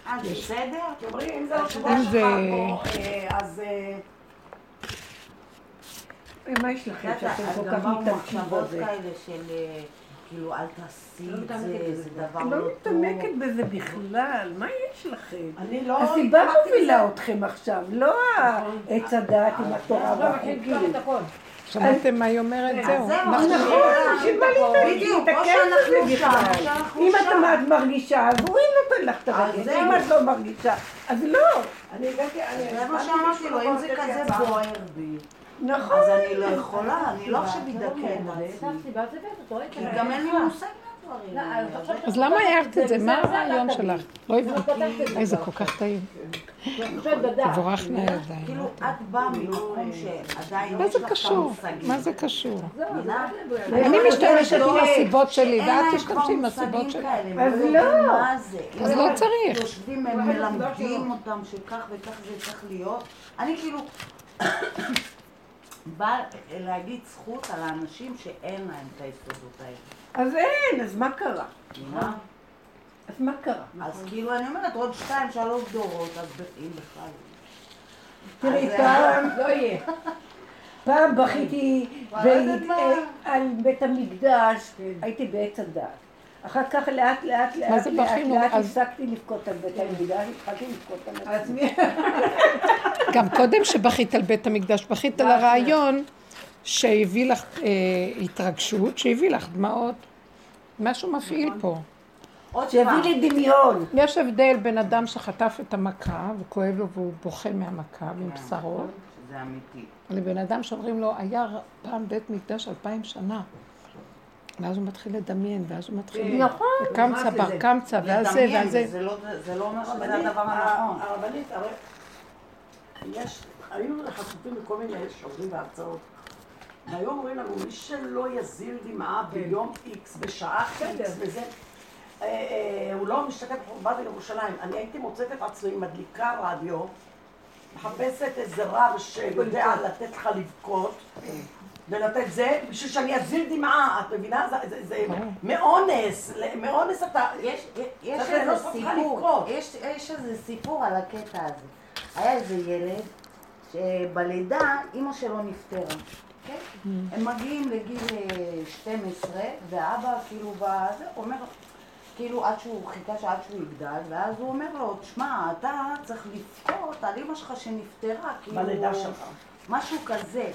אה, בסדר? כי אומרים, אם זה לא אם שלך, בוא, אה, אז... אה, מה יש לכם שאתם כל כך מתעקשים בזה? אה, כאילו אל תעשי לא את זה, בזה. זה דבר אני לא לא טוב. מתעמקת בזה בכלל, מה יש לכם? אני לא... הסיבה מובילה. אתכם עכשיו, לא עץ הדעת עם התורה לא, מתחילים לפתוח והחוקים. את. שמעתם מה היא אומרת? אז זהו. נכון, אני- בשביל מה להתעקש? בזה שם, בכלל. אם. את את מרגישה, אז הוא נותן לך את זהו. אם את לא מרגישה, אז לא. אני הגעתי... אני- זה מה אני שאמרתי מישהו לו, אם זה לי כזה. בוער בי, נכון. אז אני לא יכולה, אני לא עכשיו אדכא? כי גם אין לי מושג מהדברים לא. אז למה הערת את זה? מה הרעיון שלך? לא הבנתי. איזה. כל כך טעים. תבורך מהידיים. כאילו, את באה ממקום שעדיין מה יש זה לך את? המושגים. מה זה קשור? לבוא. אני משתמשת עם לא- הסיבות שלי, ואת תשתמשי עם הסיבות שלך. הם אז לא. אז לא צריך. יושבים, הם מלמדים אותם שכך וכך זה צריך להיות. אני כאילו באה להגיד זכות על האנשים שאין להם את היסודות האלה. אז אין, אז מה קרה? מבינה? אז מה קרה? אז כאילו אני אומרת עוד שתיים, שלוש דורות, אז אם בכלל. תראי, אז, פעם, לא יהיה. פעם בכיתי לא מה. על בית המקדש, הייתי בעץ הדת. אחר כך לאט לאט לאט לאט? לאט הפסקתי לבכות על בית המקדש, התחלתי לבכות על עצמי. גם קודם שבכית על בית המקדש, בכית על הרעיון שהביא לך אה, התרגשות, שהביא לך דמעות. משהו מפעיל פה. עוד שהביא. לי דמיון. יש הבדל בין אדם שחטף את המכה וכואב לו והוא בוכה מהמכה ועם בשרו, זה אמיתי. לבין אדם שאומרים לו, היה פעם בית מקדש אלפיים שנה. ואז הוא מתחיל לדמיין, ואז הוא מתחיל... נכון. קמצא בר קמצא, ואז זה, ואז זה. זה לא- זה לא אומר שזה הדבר הנכון. הרבנית, הרי יש, היינו חשופים לכל מיני שעוברים בהרצאות. והיו אומרים לנו, מי שלא יזיל דמעה ביום איקס, בשעה איקס וזה, אה, אה, הוא לא משתתף בחורבן בירושלים. אני הייתי מוצאת את עצמי מדליקה רדיו, מחפשת איזה רב שיודע לתת לך לבכות, ולתת זה, בשביל שאני אזיל דמעה, את מבינה? זה- זה- זה מאונס, מאונס אתה... יש, יש איזה סיפור. יש, יש איזה סיפור על הקטע הזה. היה איזה ילד שבלידה אימא שלו נפטרה. כן? הם מגיעים לגיל אה, 12, ואבא כאילו בזה, אומר, כאילו עד שהוא חיכה שעד שהוא יגדל, ואז הוא אומר לו, תשמע, אתה צריך לבכות על אימא שלך שנפטרה, כאילו... בלידה שלך. משהו כזה.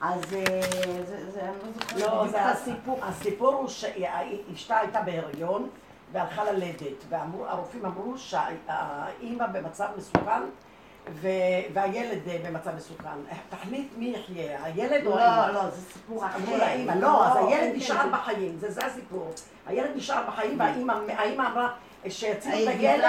אז אה, זה, זה, אני לא זוכרת לא, בדיוק זה את הסיפור. הסיפור הוא שאשתה הייתה בהריון והלכה ללדת, והרופאים אמרו שהאימא במצב מסוכן והילד אה, במצב מסוכן. תחליט מי יחיה, הילד או האימא. לא, לא, זה סיפור אחר. אמרו לאימא, לא, אז הילד כן, נשאר כן. בחיים, זה זה הסיפור. הילד נשאר בחיים והאימא האימא אמרה שיצילו את הילד,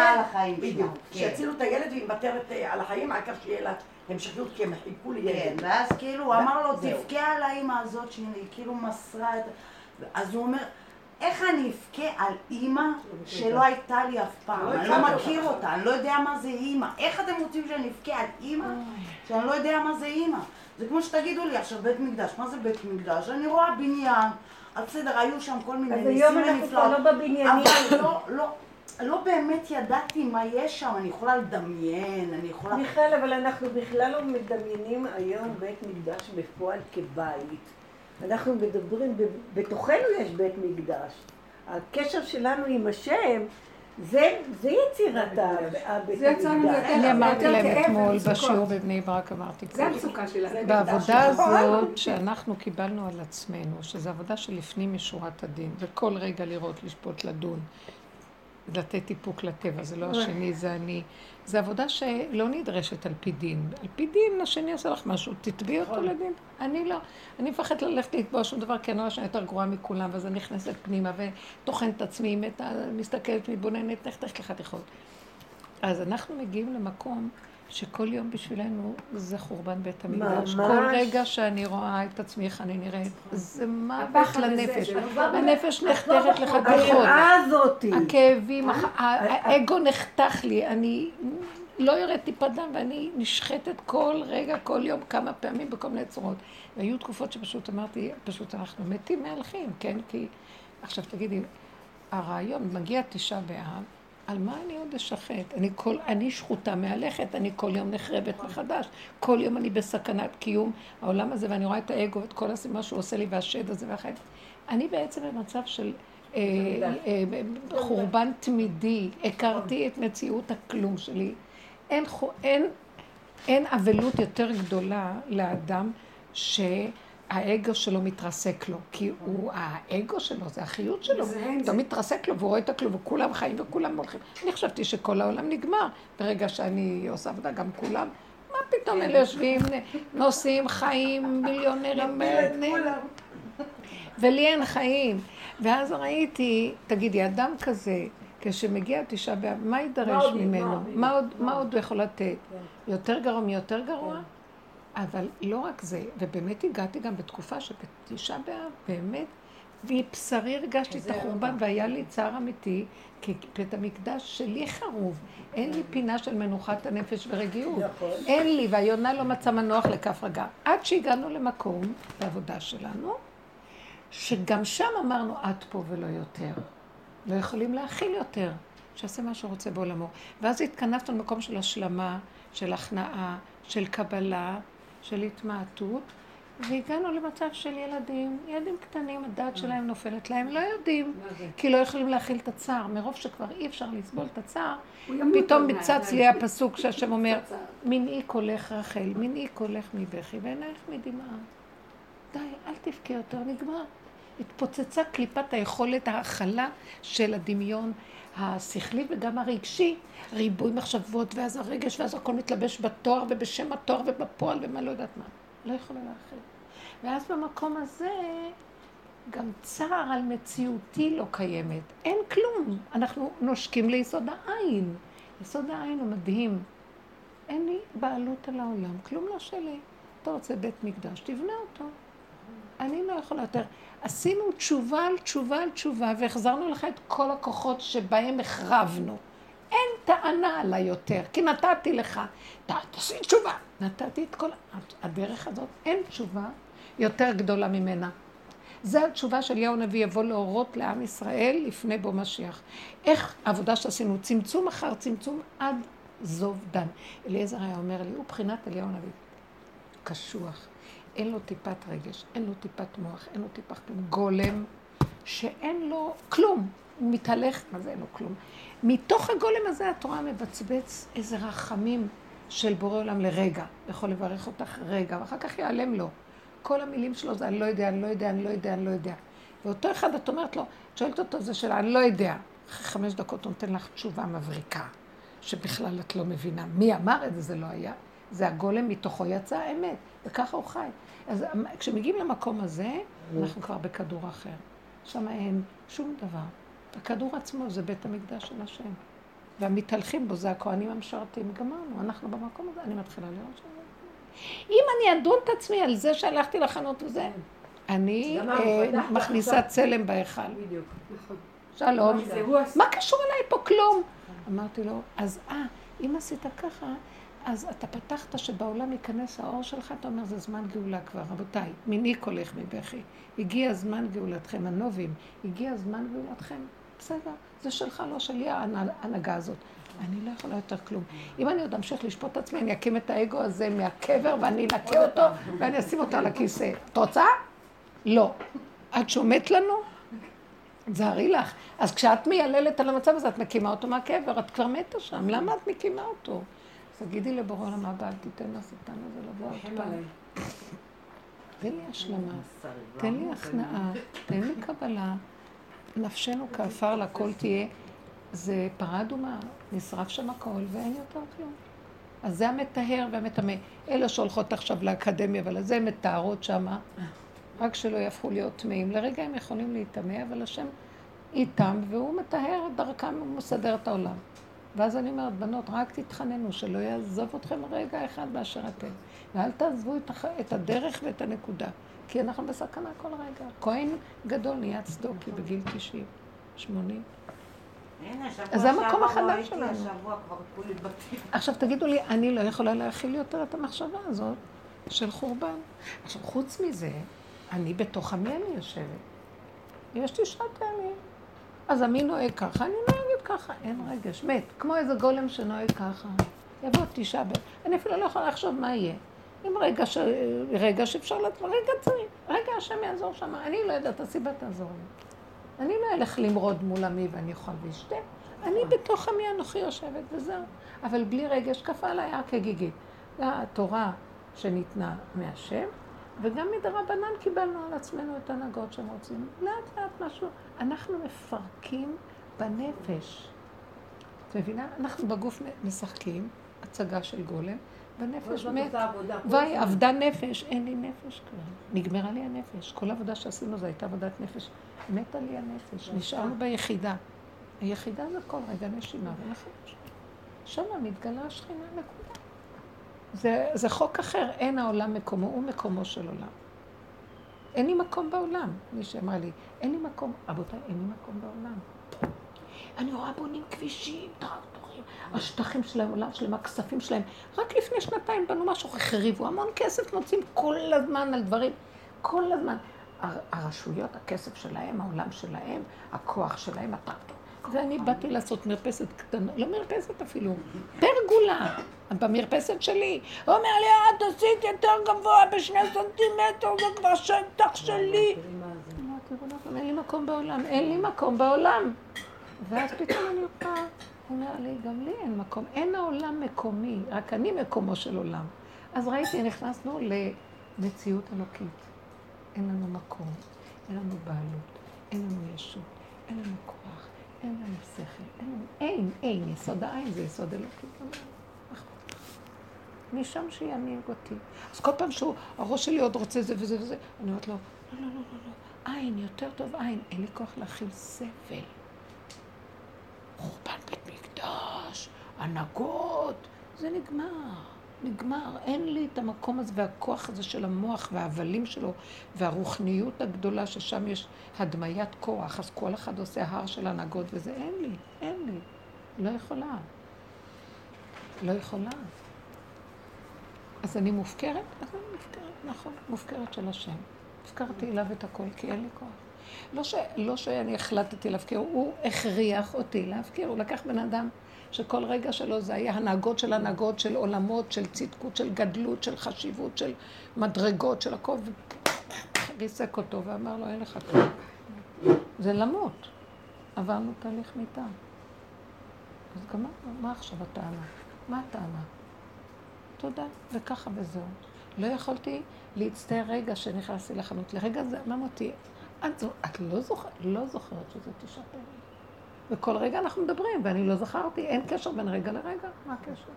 בדיוק, כן. שיצילו את הילד והיא מוותרת אה, על החיים, העיקר שיהיה לה המשכיות כי הם חיכו כן, לילד. ואז כאילו הוא אמר לו. תבכה על האימא הזאת שהיא כאילו מסרה את... אז הוא אומר, איך אני אבכה על אימא שלא הייתה לי אף פעם? לא אני לא מכיר אותה. אני לא יודע מה זה אימא. איך אתם רוצים שאני אבכה על אימא שאני לא יודע מה זה אימא? זה כמו שתגידו לי עכשיו בית מקדש, מה זה בית מקדש? אני רואה בניין, אז בסדר, היו שם כל מיני אז ניסים היום אנחנו ונפלאות. כבר לא בבניינים. אבל לא, לא, לא באמת ידעתי מה יש שם, אני יכולה לדמיין, אני יכולה... מיכל, אבל אנחנו בכלל לא מדמיינים היום בית מקדש בפועל כבית. אנחנו מדברים, בתוכנו יש בית מקדש. הקשר שלנו עם השם, זה, זה יצירת הבית זה המקדש. אני אמרתי להם אתמול. בשיעור בבני ברק, אמרתי זה ככה. המצוקה שלה. בעבודה הזאת שאנחנו קיבלנו על עצמנו, שזו עבודה של לפנים משורת הדין, וכל רגע לראות, לשפוט, לדון, לתת איפוק לטבע, זה לא השני, זה אני. זו עבודה שלא נדרשת על פי דין. על פי דין, השני עושה לך משהו, תתביעי אותו לדין. אני לא. אני מפחדת ללכת לתבוע שום דבר, כי אני רואה שאני יותר גרועה מכולם, ואז אני נכנסת פנימה וטוחנת את עצמי, מסתכלת, מתבוננת, תלך לחתיכות. אז אנחנו מגיעים למקום שכל יום בשבילנו זה חורבן בית המקדש. כל רגע שאני רואה את עצמי, איך אני נראית, זה מוות לנפש. הנפש נחתכת לחתיכות. היראה הזאתי. הכאבים, הח- האגו נחתך לי, אני לא יורד טיפת דם ואני נשחטת כל רגע, כל יום, כמה פעמים בכל מיני צורות. והיו תקופות שפשוט אמרתי, פשוט אנחנו מתים מהלכים, כן? כי... עכשיו תגידי, הרעיון, מגיע תשעה באב, על מה אני עוד אשחט? אני, כל, אני שחוטה מהלכת, אני כל יום נחרבת מחדש. כל יום אני בסכנת קיום העולם הזה, ואני רואה את האגו ואת כל הסימה שהוא עושה לי, והשד הזה והחטא. אני בעצם במצב של אה, אה, חורבן תמידי. הכרתי את מציאות הכלום שלי. אין, אין, אין אבלות יותר גדולה לאדם שהאגו שלו מתרסק לו, כי הוא, האגו שלו, זה החיות שלו, פתאום זה. מתרסק לו והוא רואה את הכלום, וכולם חיים וכולם הולכים. אני חשבתי שכל העולם נגמר. ברגע שאני עושה עבודה, גם כולם, מה פתאום אלה יושבים, נוסעים, חיים, מיליונרים, ולי אין חיים. ואז ראיתי, תגידי, אדם כזה, כשמגיע תשעה באב, מה יידרש ממנו? מה- עוד- מה עוד הוא יכול לתת? יותר גרוע מיותר גרוע? אבל לא רק זה, ובאמת הגעתי גם בתקופה שבתשעה באב, באמת, מבשרי הרגשתי את החורבן, והיה לי צער אמיתי, כי בית המקדש שלי חרוב. אין לי פינה של מנוחת הנפש ורגיעות. אין לי, והיונה לא מצא מנוח לכף רגע. עד שהגענו למקום, בעבודה שלנו, שגם שם אמרנו, עד פה ולא יותר. לא יכולים להכיל יותר. שיעשה מה שהוא רוצה בעולמו. ואז התכנסנו למקום של השלמה, של הכנעה, של קבלה, של התמעטות, והגענו למצב של ילדים, ילדים קטנים, הדעת שלהם נופלת להם, לא יודעים, כי לא יכולים להכיל את הצער, מרוב שכבר אי אפשר לסבול את הצער, פתאום. מצץ לי הפסוק שהשם [laughs] אומר, מנעי קולך רחל, מנעי קולך מבכי ועינייך מדמעה. די, אל תבכה יותר, נגמר. התפוצצה קליפת היכולת ההכלה של הדמיון השכלי וגם הרגשי, ריבוי מחשבות, ואז הרגש, ואז הכל מתלבש בתואר ובשם התואר ובפועל ומה לא יודעת מה. לא יכולה להכיל. ואז במקום הזה גם צער על מציאותי לא קיימת. אין כלום. אנחנו נושקים ליסוד העין. יסוד העין הוא מדהים. אין לי בעלות על העולם, כלום לא שלי. אתה רוצה בית מקדש, תבנה אותו. אני לא יכולה יותר. עשינו תשובה על תשובה על תשובה, והחזרנו לך את כל הכוחות שבהם החרבנו. אין טענה עליי יותר, כי נתתי לך. תעשי תשובה. נתתי את כל... הדרך הזאת, אין תשובה יותר גדולה ממנה. זו התשובה של אליהו הנביא, יבוא להורות לעם ישראל לפני בוא משיח. איך העבודה שעשינו, צמצום אחר צמצום עד זוב דן. אליעזר היה אומר לי, הוא בחינת אליהו הנביא. קשוח, אין לו טיפת רגש, אין לו טיפת מוח, אין לו טיפת. גולם שאין לו כלום, הוא מתהלך, מה זה אין לו כלום? מתוך הגולם הזה התורה מבצבץ איזה רחמים של בורא עולם לרגע, יכול לברך אותך רגע, ואחר כך ייעלם לו. כל המילים שלו זה אני לא יודע, אני לא יודע, אני לא יודע, אני לא יודע. ואותו אחד את אומרת לו, את שואלת אותו, זה שאלה, אני לא יודע. אחרי חמש דקות הוא נותן לך תשובה מבריקה, שבכלל את לא מבינה. מי אמר את זה, זה לא היה. זה הגולם מתוכו יצא האמת, וככה הוא חי. אז כשמגיעים למקום הזה, אנחנו כבר בכדור אחר. שם אין שום דבר. הכדור עצמו זה בית המקדש של השם. והמתהלכים בו זה הכוהנים המשרתים. גמרנו, אנחנו במקום הזה, אני מתחילה לראות שם. אם אני אדון את עצמי על זה שהלכתי לחנות וזה, אני אה, מכניסה צלם בהיכל. בדיוק, נכון. שלום. מה קשור אליי פה כלום? אמרתי לו, אז אה, אם עשית ככה, אז אתה פתחת שבעולם ייכנס האור שלך, אתה אומר, זה זמן גאולה כבר. רבותיי, מיני קולך מבכי. הגיע זמן גאולתכם, הנובים, הגיע זמן גאולתכם. בסדר, זה שלך, לא שלי, ההנהגה הזאת. אני לא יכולה יותר כלום. אם אני עוד אמשיך לשפוט את עצמי, אני אקים את האגו הזה מהקבר ואני אנקה אותו ואני אשים אותו על הכיסא. את רוצה? לא. את שומט לנו? תזהרי לך. אז כשאת מייללת על המצב הזה, את מקימה אותו מהקבר, את כבר מתה שם, למה את מקימה אותו? תגידי לבורא עולם הבא, אל תיתן לשטן הזה לבוא עוד פעם. תן לי השלמה, תן לי הכנעה, תן לי קבלה. נפשנו כעפר לכל תהיה. זה פרה אדומה, נשרף שם הכל ואין יותר כלום. אז זה המטהר והמטמא. אלה שהולכות עכשיו לאקדמיה, אבל זה מטהרות שמה, רק שלא יהפכו להיות טמאים. לרגע הם יכולים להיטמא, אבל השם איתם, והוא מטהר דרכם, הוא מסדר את העולם. ואז אני אומרת, בנות, רק תתחננו, שלא יעזוב אתכם רגע אחד באשר אתם. ואל תעזבו את, הח... את הדרך ואת הנקודה, כי אנחנו בסכנה כל רגע. כהן גדול נהיה צדוקי בגיל 90, 80. הנה, שבוע אז זה המקום לא החדש שלנו. עכשיו תגידו לי, אני לא יכולה להכיל יותר את המחשבה הזאת של חורבן. עכשיו, חוץ מזה, אני בתוך עמי אני יושבת. יש לי שעת ימים. אז עמי נוהג ככה, אני נוהגת ככה, אין רגש, מת. כמו איזה גולם שנוהג ככה. יבוא תשעה באב. אני אפילו לא יכולה לחשוב מה יהיה. אם רגע, ש... רגע שאפשר לעצמו, רגע צריך, רגע השם יעזור שם. אני לא יודעת, הסיבה תעזור לי. אני לא אלך למרוד מול עמי ואני אוכל ואשתה. אני בתוך עמי אנוכי יושבת וזהו. אבל בלי רגש כפה עליי הר כגיגית. זה התורה שניתנה מהשם, וגם מדרבנן קיבלנו על עצמנו את ההנהגות שהם רוצים. לאט לאט משהו. אנחנו מפרקים בנפש. את מבינה? אנחנו בגוף משחקים, הצגה של גולם, בנפש מת. ויהי אבדה נפש, אין לי נפש כבר. נגמרה לי הנפש. כל העבודה שעשינו זו הייתה עבודת נפש. מתה לי הנפש, נשארנו ביחידה. היחידה זה כל רגע נשימה ונחש. שם מתגלה השכינה, נקודה. זה, זה חוק אחר, אין העולם מקומו, הוא מקומו של עולם. אין לי מקום בעולם. מי שאמר לי, אין לי מקום, רבותיי, אין לי מקום בעולם. אני רואה בונים כבישים, טרקטורים, השטחים שלהם, עולם שלהם, הכספים שלהם. רק לפני שנתיים בנו משהו, החריבו המון כסף, מוצאים כל הזמן על דברים. כל הזמן. הר- הרשויות, הכסף שלהם, העולם שלהם, הכוח שלהם, הטרקטור. ואני באתי לעשות מרפסת קטנה, לא מרפסת אפילו, פרגולה, במרפסת שלי. הוא אומר לי, את עשית יותר גבוה בשני סנטימטר, זה כבר שטח שלי. אמרתי, "ריבונו של עולם, אין לי מקום בעולם, אין לי מקום בעולם. ואז פתאום אני רואה, אומר לי, גם לי אין מקום, אין העולם מקומי, רק אני מקומו של עולם. אז ראיתי, נכנסנו למציאות אלוקית. אין לנו מקום, אין לנו בעלות, אין לנו ישות, אין לנו כוח, אין לנו שכל, אין לנו, אין, אין, יסוד העין זה יסוד אלוקי. מה אכפת לך? משם שינהיג אותי. אז כל פעם שהראש שלי עוד רוצה זה וזה וזה, אני אומרת לו, לא, לא, לא, לא, לא, עין, יותר טוב עין, אין לי כוח להכיל סבל. חורבן בית מקדש, הנהגות, זה נגמר, נגמר. אין לי את המקום הזה והכוח הזה של המוח וההבלים שלו והרוחניות הגדולה ששם יש הדמיית כוח, אז כל אחד עושה הר של הנהגות וזה, אין לי, אין לי. לא יכולה. לא יכולה. אז אני מופקרת? אז אני מופקרת, נכון, מופקרת של השם. הפקרתי אליו את הכל, כי אין לי כוח. לא, ש... לא שאני החלטתי להפקיר, הוא הכריח אותי להפקיר. הוא לקח בן אדם שכל רגע שלו זה היה הנהגות של הנהגות, של עולמות, של צדקות, של גדלות, של חשיבות, של מדרגות, של הכל, וריסק אותו ואמר לו, אין לך כלום. זה למות. עברנו תהליך מיטה. אז גם מה, מה עכשיו הטענה? מה הטענה? תודה, וככה וזהו. לא יכולתי להצטער רגע שנכנסתי לחנות. לרגע זה אמר אותי, את, את לא, זוכר, לא זוכרת שזה תשעה פעמים. וכל רגע אנחנו מדברים, ואני לא זכרתי, אין קשר בין רגע לרגע, מה הקשר?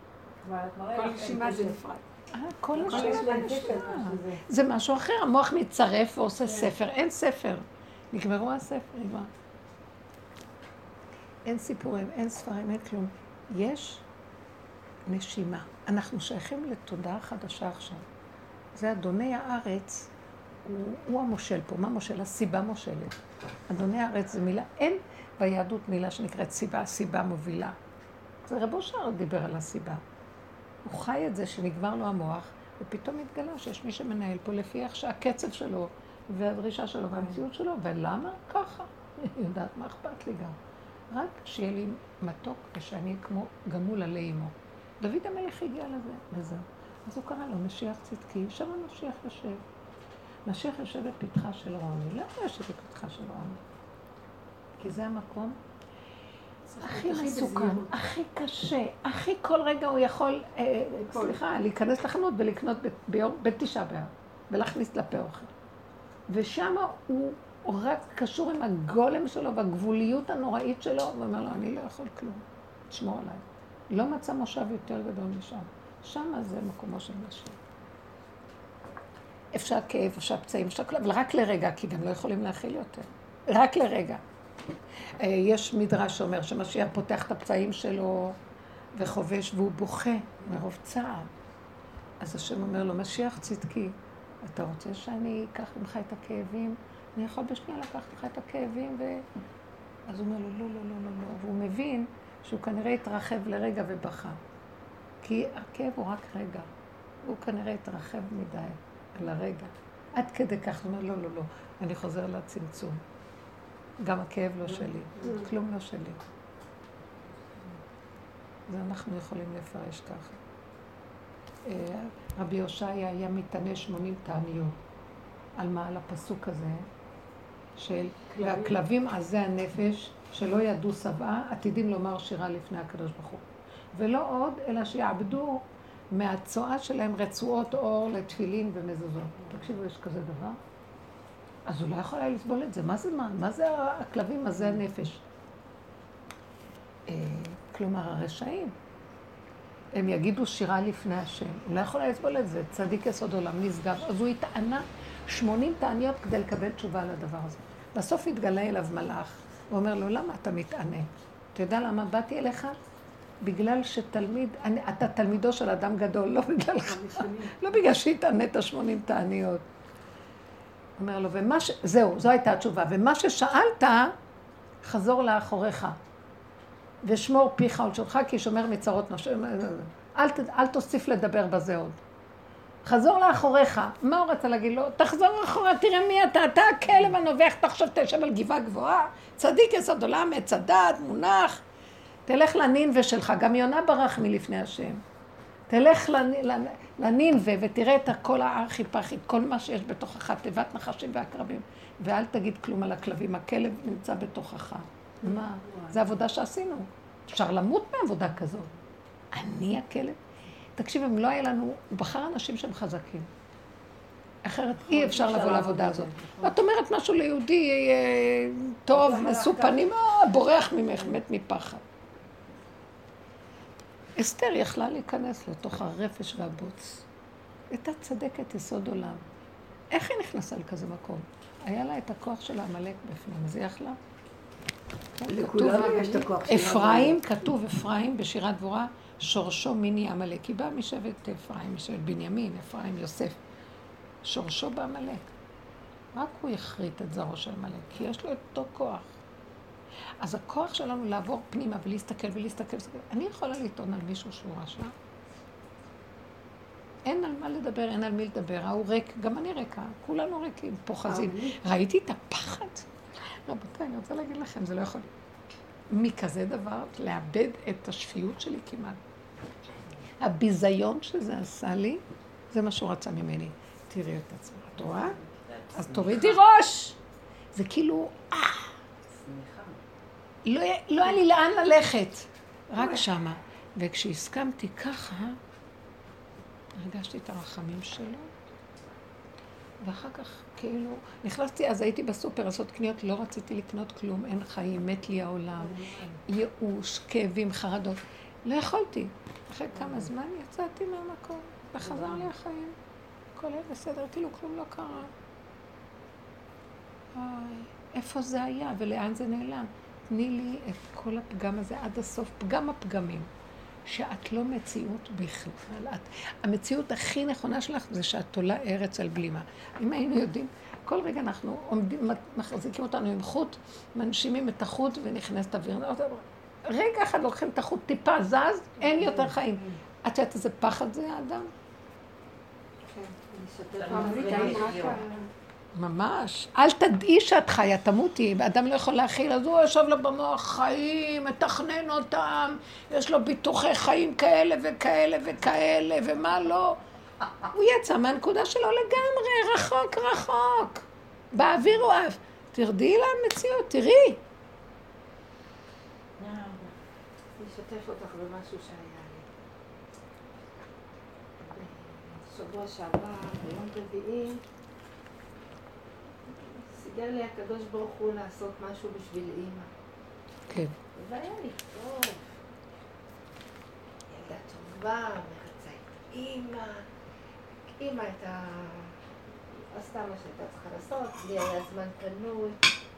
כל נשימה זה נפרד. אה, כל נשימה זה נשימה. זה משהו אחר, המוח מצרף ועושה ספר, אין ספר. נגמרו הספר, נגמר. אין סיפורים, אין ספרים, אין כלום. יש נשימה. אנחנו שייכים לתודעה חדשה עכשיו. זה אדוני הארץ, הוא, הוא המושל פה. מה מושל? הסיבה מושלת. אדוני הארץ זה מילה, אין ביהדות מילה שנקראת סיבה, סיבה מובילה. זה רב אושר דיבר על הסיבה. הוא חי את זה שנגמר לו המוח, ופתאום התגלה שיש מי שמנהל פה לפי איך שהקצב שלו, והדרישה שלו, והמציאות שלו, ולמה? ככה. יודעת מה אכפת לי גם. רק שיהיה לי מתוק ושאני כמו גמול עלי אמו. דוד המלך הגיע לזה, וזהו. אז הוא קרא לו משיח צדקי, שם המשיח יושב. משיח יושב בפתחה של רוני. למה יושב בפתחה של רוני? כי זה המקום הכי מסוכן, הכי קשה, הכי כל רגע הוא יכול, אה, סליחה, להיכנס לחנות ולקנות בתשעה באב, ולהכניס לפה אוכל. ושם הוא רק קשור עם הגולם שלו והגבוליות הנוראית שלו, ואומר לו, אני לא יכול כלום, תשמור עליי. לא מצא מושב יותר גדול משם. שם זה מקומו של נשים. אפשר כאב, אפשר פצעים, אפשר כלום, אבל רק לרגע, כי גם לא יכולים להכיל יותר. רק לרגע. אה, יש מדרש שאומר שמשיח פותח את הפצעים שלו וחובש והוא בוכה מרוב צער. אז השם אומר לו, משיח צדקי, אתה רוצה שאני אקח ממך את הכאבים? אני יכול בשנייה לקחת לך את הכאבים ו... אז הוא אומר לו, לא, לא, לא, לא, לא. והוא מבין שהוא כנראה התרחב לרגע ובכה. כי הכאב הוא רק רגע. הוא כנראה התרחב מדי על הרגע. עד כדי כך, הוא אומר, לא, לא, לא, אני חוזר לצמצום. גם הכאב לא שלי, כלום לא שלי. זה אנחנו יכולים לפרש ככה. אה, רבי הושעיה היה מתענה שמונים תעניות. על מה? על הפסוק הזה של והכלבים עזי הנפש שלא ידעו שבעה עתידים לומר שירה לפני הקדוש ברוך הוא. ולא עוד, אלא שיעבדו מהצואה שלהם רצועות אור לתפילין ומזוזות. תקשיבו, יש כזה דבר? אז הוא לא יכול היה לסבול את זה. מה זה מה? מה זה הכלבים? מה זה הנפש? אה, כלומר, הרשעים. הם יגידו שירה לפני השם. הוא לא יכול היה לסבול את זה. צדיק יסוד עולם נשגב. אז הוא התענה 80 תעניות כדי לקבל תשובה על הדבר הזה. בסוף התגלה אליו מלאך. הוא אומר לו, למה אתה מתענה? אתה יודע למה באתי אליך? בגלל שתלמיד, אני, אתה תלמידו של אדם גדול, לא בגללך, לא בגלל שהתענית 80 תעניות. אומר לו, ומה ש... זהו, זו הייתה התשובה. ומה ששאלת, חזור לאחוריך. ושמור פיך ולשונך, כי שומר מצרות נפשי. אל, אל תוסיף לדבר בזה עוד. חזור לאחוריך. מה הוא רצה להגיד לו? תחזור לאחורה, תראה מי אתה. אתה הכלב הנובח, תחשוב תשב על גבעה גבוהה. צדיק יסוד עולם, עץ הדת, מונח. תלך לנינווה שלך. גם יונה ברח מלפני השם. תלך לנינווה ותראה את הכל הארכי פחי, כל מה שיש בתוכך, תיבת נחשים ועקרבים. ואל תגיד כלום על הכלבים, הכלב נמצא בתוכך. מה? זה עבודה שעשינו. אפשר למות מעבודה כזאת. אני הכלב? תקשיב, אם לא היה לנו, הוא בחר אנשים שהם חזקים. אחרת אי אפשר לבוא לעבודה הזאת. את אומרת משהו ליהודי אה, טוב, נשוא פנים, בורח ממך, מת מפחד. אסתר יכלה להיכנס לתוך הרפש והבוץ. הייתה צדקת יסוד עולם. איך היא נכנסה לכזה מקום? היה לה את הכוח של העמלק בפנים, אז היא יכלה. לכולם יש את הכוח של אפרים, כתוב אפרים בשירת דבורה, שורשו מיני עמלק. היא באה משבט אפרים, משבט בנימין, אפרים, יוסף. שורשו בעמלק. רק הוא יכרית את זרעו של עמלק, כי יש לו את אותו כוח. אז הכוח שלנו לעבור פנימה ולהסתכל ולהסתכל, אני יכולה לטעון על מישהו שהוא רשע? אין על מה לדבר, אין על מי לדבר, ההוא ריק, גם אני ריקה, כולנו ריקים, פוחזים. ראיתי את הפחד. רבותיי, אני רוצה להגיד לכם, זה לא יכול. מכזה דבר, לאבד את השפיות שלי כמעט. הביזיון שזה עשה לי, זה מה שהוא רצה ממני. תראי את עצמך, את רואה? אז תורידי ראש! זה כאילו, אה, לא, לא היה לי לאן ללכת, רק שמה. וכשהסכמתי ככה, הרגשתי את הרחמים שלו, ואחר כך כאילו, נכנסתי, אז הייתי בסופר לעשות קניות, לא רציתי לקנות כלום, אין חיים, מת לי העולם, ייאוש, כאבים, חרדות. לא יכולתי. אחרי כמה זמן יצאתי מהמקום, וחזר לי החיים. הכל היה בסדר, כאילו כלום לא קרה. איפה זה היה ולאן זה נעלם? תני לי את כל הפגם הזה עד הסוף, פגם הפגמים. שאת לא מציאות בכלל. את, המציאות הכי נכונה שלך זה שאת תולה ארץ על בלימה. אם היינו יודעים, כל רגע אנחנו עומדים, מחזיקים אותנו עם חוט, מנשימים את החוט ונכנסת אוויר. רגע אחד לוקחים את החוט, טיפה זז, אין יותר חיים. את יודעת איזה פחד זה האדם? ממש. אל תדעי שאת חיה, תמותי. אדם לא יכול להכיל, אז הוא יושב לו במוח חיים, מתכנן אותם, יש לו ביטוחי חיים כאלה וכאלה וכאלה, ומה לא. הוא יצא מהנקודה שלו לגמרי, רחוק רחוק. באוויר הוא עף. תרדי למציאות, תראי. אשתף אותך במשהו שהיה לי. בשבוע שעבר, ביום רביעי, סידר לי הקדוש ברוך הוא לעשות משהו בשביל אימא. כן. והיה לי טוב. ילדה טובה, מרצה את אימא. אימא הייתה... עשתה מה שהייתה צריכה לעשות, לי היה זמן פנוי,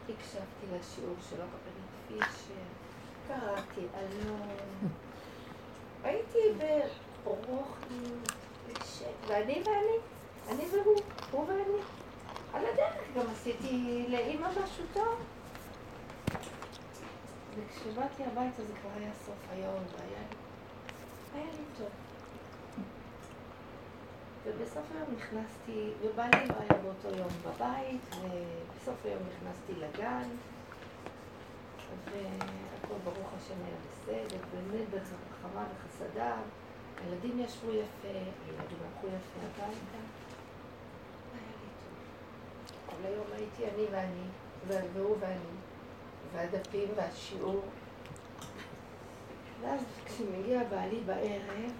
הקשבתי לשיעור של הרבנית פישר, קראתי אלון, הייתי בשקט, ואני ואני, אני והוא, הוא ואני. על הדרך גם עשיתי לאימא משהו טוב. וכשבאתי הביתה זה כבר היה סוף היום, והיה היה לי טוב. ובסוף היום נכנסתי, ובעלי לא היה באותו יום בבית, ובסוף היום נכנסתי לגן, והכל ברוך השם היה בסדר, באמת ברחמה וחסדיו, הילדים ישבו יפה, הילדים הלכו יפה הביתה. כל היום הייתי אני ואני, והוא ואני, והדפים והשיעור. ואז כשמגיע בעלי בערב,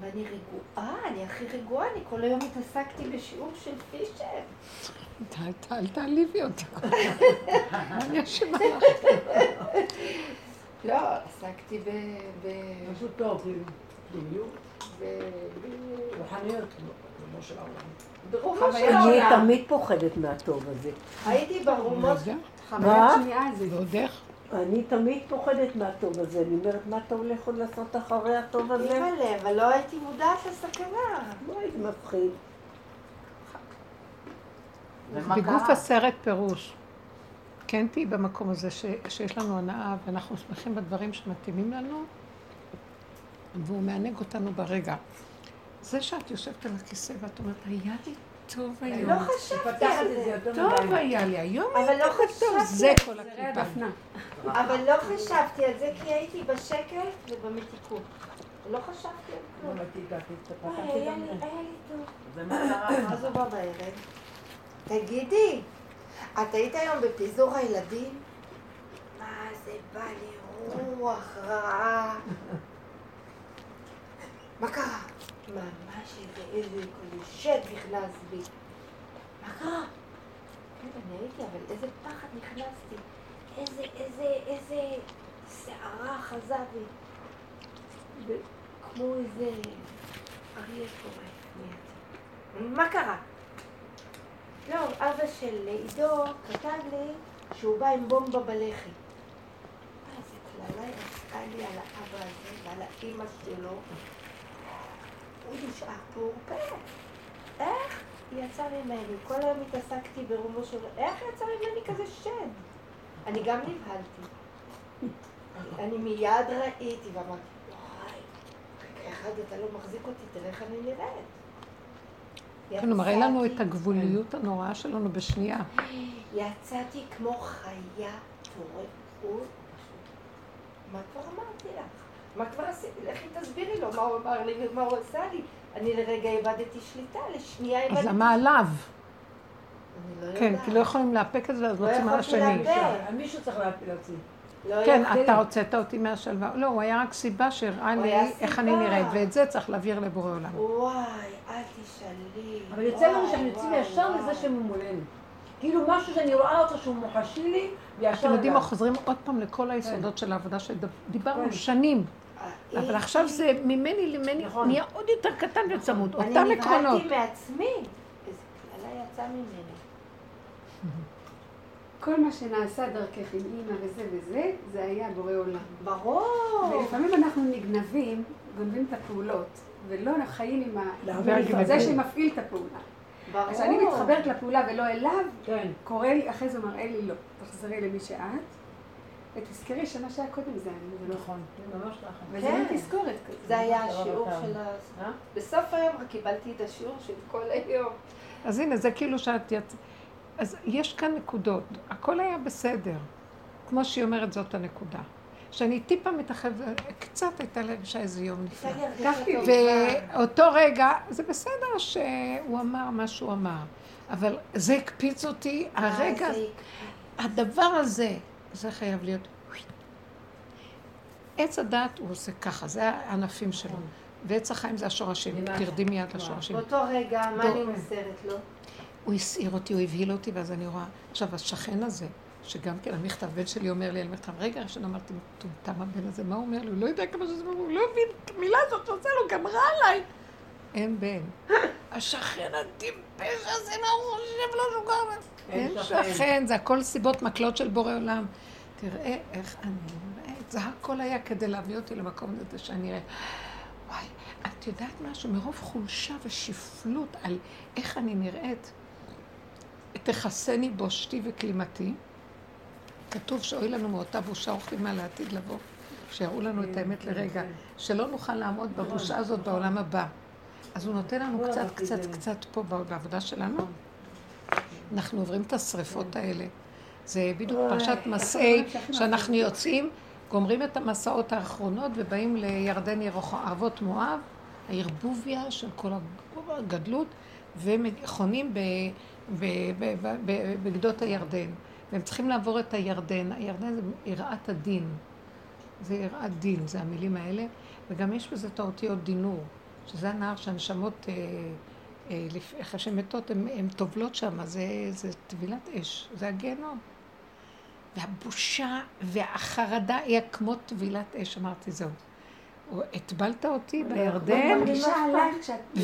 ואני רגועה, אני הכי רגועה, אני כל היום התעסקתי בשיעור של פישר. אל תעליבי אותה. מה אני אשמה לך? [laughs] לא, עסקתי ב... ב- משהו טוב, כאילו, פנימיות, ב- רוחניות, כמו של העולם. ברומו של אני העולם. תמיד פוחדת מהטוב הזה. הייתי ברומות, רגע, חוויית מה? שמיעה זה. ועוד איך? אני תמיד פוחדת מהטוב הזה. אני אומרת, מה אתה הולך עוד לעשות אחרי הטוב הזה? אימא'לה, אבל לא הייתי מודעת לסכנה. וואי, זה מפחיד. בגוף הסרט פירוש. כן תהיי במקום הזה ש, שיש לנו הנאה ואנחנו שמחים בדברים שמתאימים לנו, והוא מענג אותנו ברגע. זה שאת יושבת על הכיסא ואת אומרת, היה לי טוב היום. לא חשבתי על זה טוב. היה לי, היום אבל היה לא טוב, חשבתי זה על כל זה הקליפה. אבל לא חשבתי על זה כי הייתי בשקט ובמתיקות. לא חשבתי על לא כלום. פתחתי היה לי היה לי טוב. אז הוא [coughs] בא בערב. תגידי, את היית היום בפיזור הילדים? מה זה בא לי רוח רעה. [laughs] מה קרה? ממש איזה שד נכנס בי. מה קרה? כן, אני הייתי, אבל איזה פחד נכנסתי. איזה, איזה, איזה סערה אחזה בי. כמו איזה אריה נהייתי. מה קרה? לא, אבא של עידו כתב לי שהוא בא עם בומבה בלחי. איזה קללה יצאה לי על האבא הזה ועל האימא שלו. הוא נשאר פעורפה. איך יצא ממני? כל היום התעסקתי ברומו של... איך יצא ממני כזה שד? אני גם נבהלתי. אני- אני מיד ראיתי ואמרתי, וואי, רגע אחד, אתה לא מחזיק אותי, תראה איך אני נראית. כן, הוא מראה לנו את הגבוליות הנוראה שלנו בשנייה. יצאתי כמו חיה טורפות. מה כבר אמרתי לך? מה כבר עשיתי? לכי תסבירי לו מה הוא אמר לי ומה הוא עשה לי. אני לרגע איבדתי שליטה, לשנייה איבדתי... אז למה עליו? אני לא כן. כי לא יכולים לאפק את זה, אז לא רוצים על יכולתי השני. לאבד. מישהו צריך להוציא. לא כן, יכולתי. אתה הוצאת אותי מהשלווה. לא, הוא היה רק סיבה שהראה לי איך אני. נראית, ואת זה צריך להעביר לבורא עולם. וואי, אל תשאלי. אבל יוצא לנו שאנחנו יוצאים ישר. לזה שהוא מולנו. כאילו משהו שאני רואה אותו שהוא מוחשי לי, וישר אתם יודעים מה. חוזרים עוד פעם לכל היסודות של העבודה שדיברנו כן. שנים. אה, אבל עכשיו זה ממני למני נכון. נהיה עוד יותר קטן וצמוד, אני אותם עקרונות. נבהלתי מעצמי. איזה קללה יצאה ממני. [laughs] כל מה שנעשה דרכך עם אימא וזה וזה, זה היה בורא עולם. ברור. ולפעמים אנחנו נגנבים, גונבים את הפעולות, ולא חיים עם. ה... זה שמפעיל את הפעולה. ברור. כשאני מתחברת לפעולה ולא אליו, כן. קורא לי, אחרי זה מראה לי לא, תחזרי למי שאת, ותזכרי שמה שהיה קודם זה אני, זה לא נכון, זה ממש ככה. וזה כן. מין תזכורת כזאת. זה היה ממש השיעור של. ה... אה? בסוף היום רק קיבלתי את השיעור של כל היום. אז הנה, זה כאילו שאת יצ... אז יש כאן נקודות, הכל היה בסדר. כמו שהיא אומרת, זאת הנקודה. שאני טיפה מתרחבת, קצת הייתה לי הרגישה איזה יום נפלא. הרגשה. ואותו רגע, זה בסדר שהוא אמר מה שהוא אמר, אבל זה הקפיץ אותי, הרגע, אה, זה- הדבר הזה, זה חייב להיות... עץ הדת הוא עושה ככה, זה הענפים שלו. ועץ החיים זה השורשים. תרדי מיד לשורשים. באותו רגע, מה אני מוסרת לו? הוא הסעיר אותי, הוא הבהיל אותי, ואז אני רואה... עכשיו, השכן הזה, שגם כן המכתב, בן שלי אומר לי על מכתב, רגע ראשון אמרתי, מטומטם הבן הזה, מה הוא אומר לי? הוא לא יודע כמה שזה, הוא לא מבין את המילה הזאת שעושה לו, גם רע עליי. אין בן. [laughs] השכן הטיפש הזה, מה הוא חושב לו שהוא גר? אין שכן. זה הכל סיבות מקלות של בורא עולם. תראה איך אני נראית, זה הכל היה כדי להביא אותי למקום הזה שאני אראה. וואי, את יודעת משהו? מרוב חולשה ושפלות על איך אני נראית, תכסני בושתי וכלימתי. כתוב שאוי לנו מאותה בושה וכלימה לעתיד לבוא, שיראו לנו את האמת לרגע, שלא נוכל לעמוד בבושה הזאת בעולם הבא. אז הוא נותן לנו קצת, קצת. קצת פה בעבודה שלנו. אנחנו עוברים את השריפות האלה. זה בדיוק פרשת מסעי, שאנחנו יוצאים, גומרים את המסעות האחרונות ובאים לירדן ירוחו, אבות מואב, הערבוביה של כל הגדלות, וחונים בגדות הירדן. והם צריכים לעבור את הירדן. הירדן זה יראת הדין. זה יראת דין, זה המילים האלה. וגם יש בזה את האותיות דינור, שזה הנהר שהנשמות, אה, אחרי שהן מתות, הן טובלות שם, זה, זה טבילת אש, זה הגיהנום. והבושה והחרדה היא כמו טבילת אש, אמרתי, זהו. הטבלת אותי בירדן.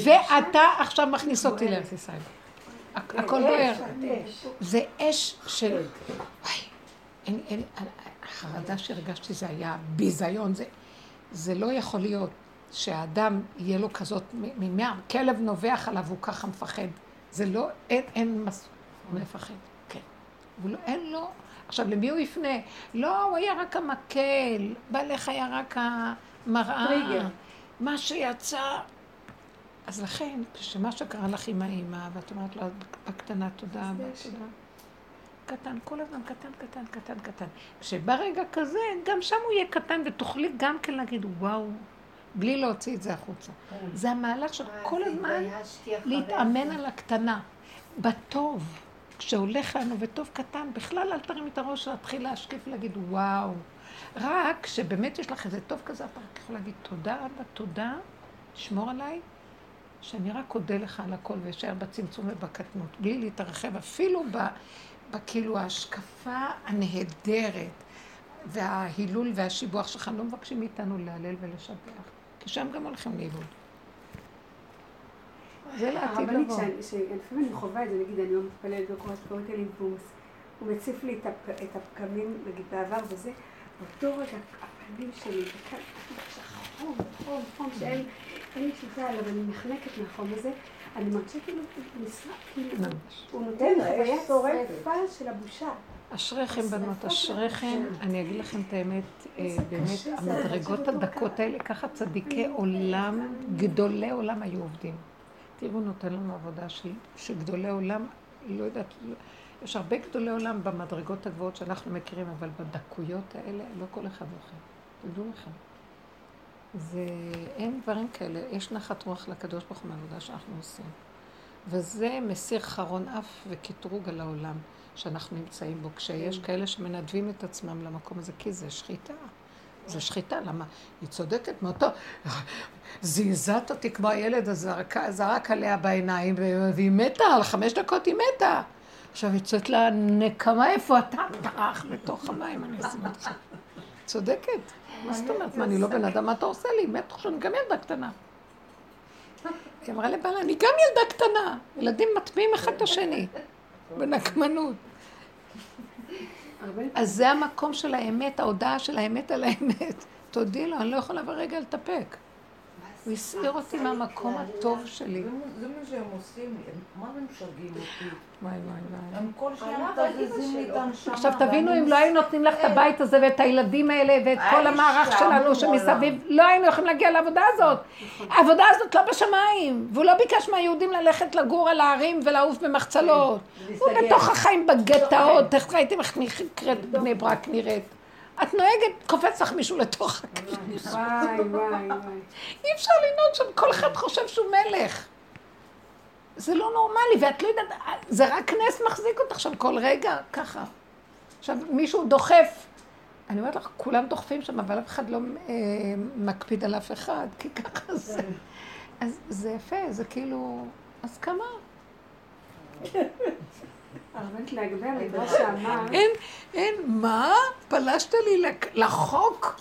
ואתה עכשיו מכניס אותי לארץ ישראל. הכ- הכל בוער. זה אש של... וואי, החרדה שהרגשתי זה היה ביזיון, זה לא יכול להיות שהאדם יהיה לו כזאת, ממה כלב נובח עליו הוא ככה מפחד. זה לא, אין, אין מס... הוא מפחד, כן. הוא לא, אין לו... עכשיו, למי הוא יפנה? לא, הוא היה רק המקל, בעלך היה רק המראה. טריגר. מה שיצא... אז לכן, כשמה שקרה לך עם האימא, ואת אומרת לו, בקטנה, תודה, תודה. קטן, כל הזמן קטן, קטן, קטן, קטן. כשברגע כזה, גם שם הוא יהיה קטן, ותוכלי גם כן להגיד, וואו, בלי להוציא את זה החוצה. זה המהלך של כל אז הזמן להתאמן. על הקטנה. בטוב, כשהולך לנו וטוב קטן, בכלל אל תרים את הראש להתחיל להשקיף ולהגיד, וואו. רק כשבאמת יש לך איזה טוב כזה, אתה רק יכול להגיד, תודה אבא, תודה, שמור עליי, שאני רק אודה לך על הכל ואשאר בצמצום ובקטנות, בלי להתרחב, אפילו ב, בכאילו ההשקפה הנהדרת וההילול והשיבוח שלך, לא מבקשים מאיתנו להלל ולשבח, כי שם גם הולכים לאיבוד. זה לעתיד לבוא. שלפעמים אני חווה את זה, נגיד אני לא מתפללת בקורת קוראת לי והוא מס- הוא מציף לי את הפ- את הפקמים, נגיד בעבר וזה, באותו רגע הפנים שלי, וכאן, חום, חום, חום, שאין אין לי שליטה עליו, אני נחנקת מהחום הזה, אני מרגישה כאילו הוא נשרף, כאילו. הוא נותן חוויה שורפת. שרפה של הבושה. אשריכם בנות, אשריכם, אני אגיד לכם את האמת, אה, באמת, המדרגות הדקות האלה, ככה צדיקי עולם, גדולי עולם היו עובדים. תראו, נותן לנו עבודה של, שגדולי עולם, לא יודעת, יש הרבה גדולי עולם במדרגות הגבוהות שאנחנו מכירים, אבל בדקויות האלה, לא כל אחד זוכר. תדעו לכם. זה, אין דברים כאלה, יש נחת רוח לקדוש ברוך הוא מהעבודה שאנחנו עושים. וזה מסיר חרון אף וקטרוג על העולם שאנחנו נמצאים בו, כשיש כן. כאלה שמנדבים את עצמם למקום הזה, כי זה שחיטה. זה שחיטה, למה? היא צודקת מאותו... זעזעת אותי כמו הילד הזה, זרק עליה בעיניים, והיא מתה, על חמש דקות היא מתה. עכשיו היא צועקת לה, נקמה, איפה אתה? טרח בתוך המים, אני אשים אותך. צודקת. מה זאת אומרת? מה, אני לא בן אדם? מה אתה עושה לי? מת עכשיו, גם ילדה קטנה. היא אמרה לבעלה, אני גם ילדה קטנה. ילדים מטמיעים אחד את השני, בנקמנות. אז זה המקום של האמת, ההודעה של האמת על האמת. תודי לו, אני לא יכולה ברגע להתאפק. הוא הסעיר אותי מהמקום הטוב שלי. זה מה שהם עושים, מה הם משגעים אותי? וואי וואי וואי. הם כל שנייה מתזזים לי את הנשמה. עכשיו תבינו, אם לא היו נותנים לך את הבית הזה ואת הילדים האלה ואת כל המערך שלנו שמסביב, לא היינו יכולים להגיע לעבודה הזאת. העבודה הזאת לא בשמיים, והוא לא ביקש מהיהודים ללכת לגור על ההרים ולעוף במחצלות. הוא בתוך החיים בגטאות, תכף ראיתם איך נקראת בני ברק נראית. את נוהגת, קופץ לך מישהו לתוך הכביש. וואי, וואי, וואי. אי אפשר לנהוג שם, כל אחד חושב שהוא מלך. זה לא נורמלי, ואת לא יודעת, זה רק נס מחזיק אותך שם כל רגע, ככה. עכשיו, מישהו דוחף, אני אומרת לך, כולם דוחפים שם, אבל אף אחד לא אה, מקפיד על אף אחד, כי ככה זה. אז זה יפה, זה כאילו, אז כמה? [laughs] אין, אין, מה? פלשת לי לחוק?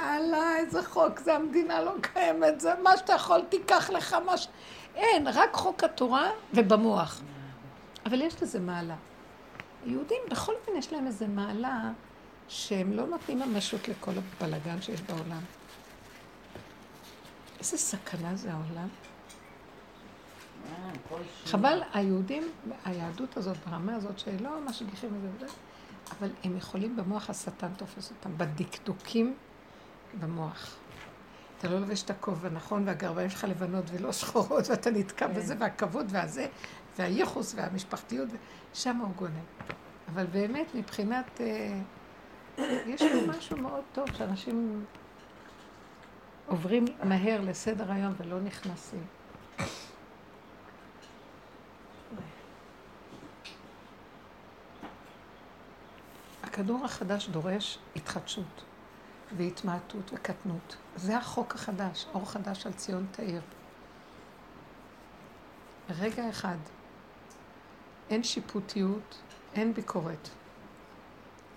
יאללה, איזה חוק, זה המדינה לא קיימת, זה מה שאתה יכול, תיקח לך מה ש... אין, רק חוק התורה ובמוח. אבל יש לזה מעלה. יהודים, בכל אופן יש להם איזה מעלה שהם לא נותנים ממשות לכל הבלגן שיש בעולם. איזה סכנה זה העולם. חבל, היהודים, היהדות הזאת, ברמה הזאת, שלא משגיחים את זה וזה, אבל הם יכולים במוח השטן תופס אותם, בדקדוקים במוח. אתה לא לובש את הכובע, נכון, והגרביים שלך לבנות ולא שחורות, ואתה נתקע בזה, והכבוד והזה, והייחוס והמשפחתיות, שם הוא גונן. אבל באמת, מבחינת... אה, יש פה משהו מאוד טוב, שאנשים עוברים מהר לסדר היום ולא נכנסים. הכדור החדש דורש התחדשות והתמעטות וקטנות. זה החוק החדש, אור חדש על ציון תאיר. רגע אחד, אין שיפוטיות, אין ביקורת.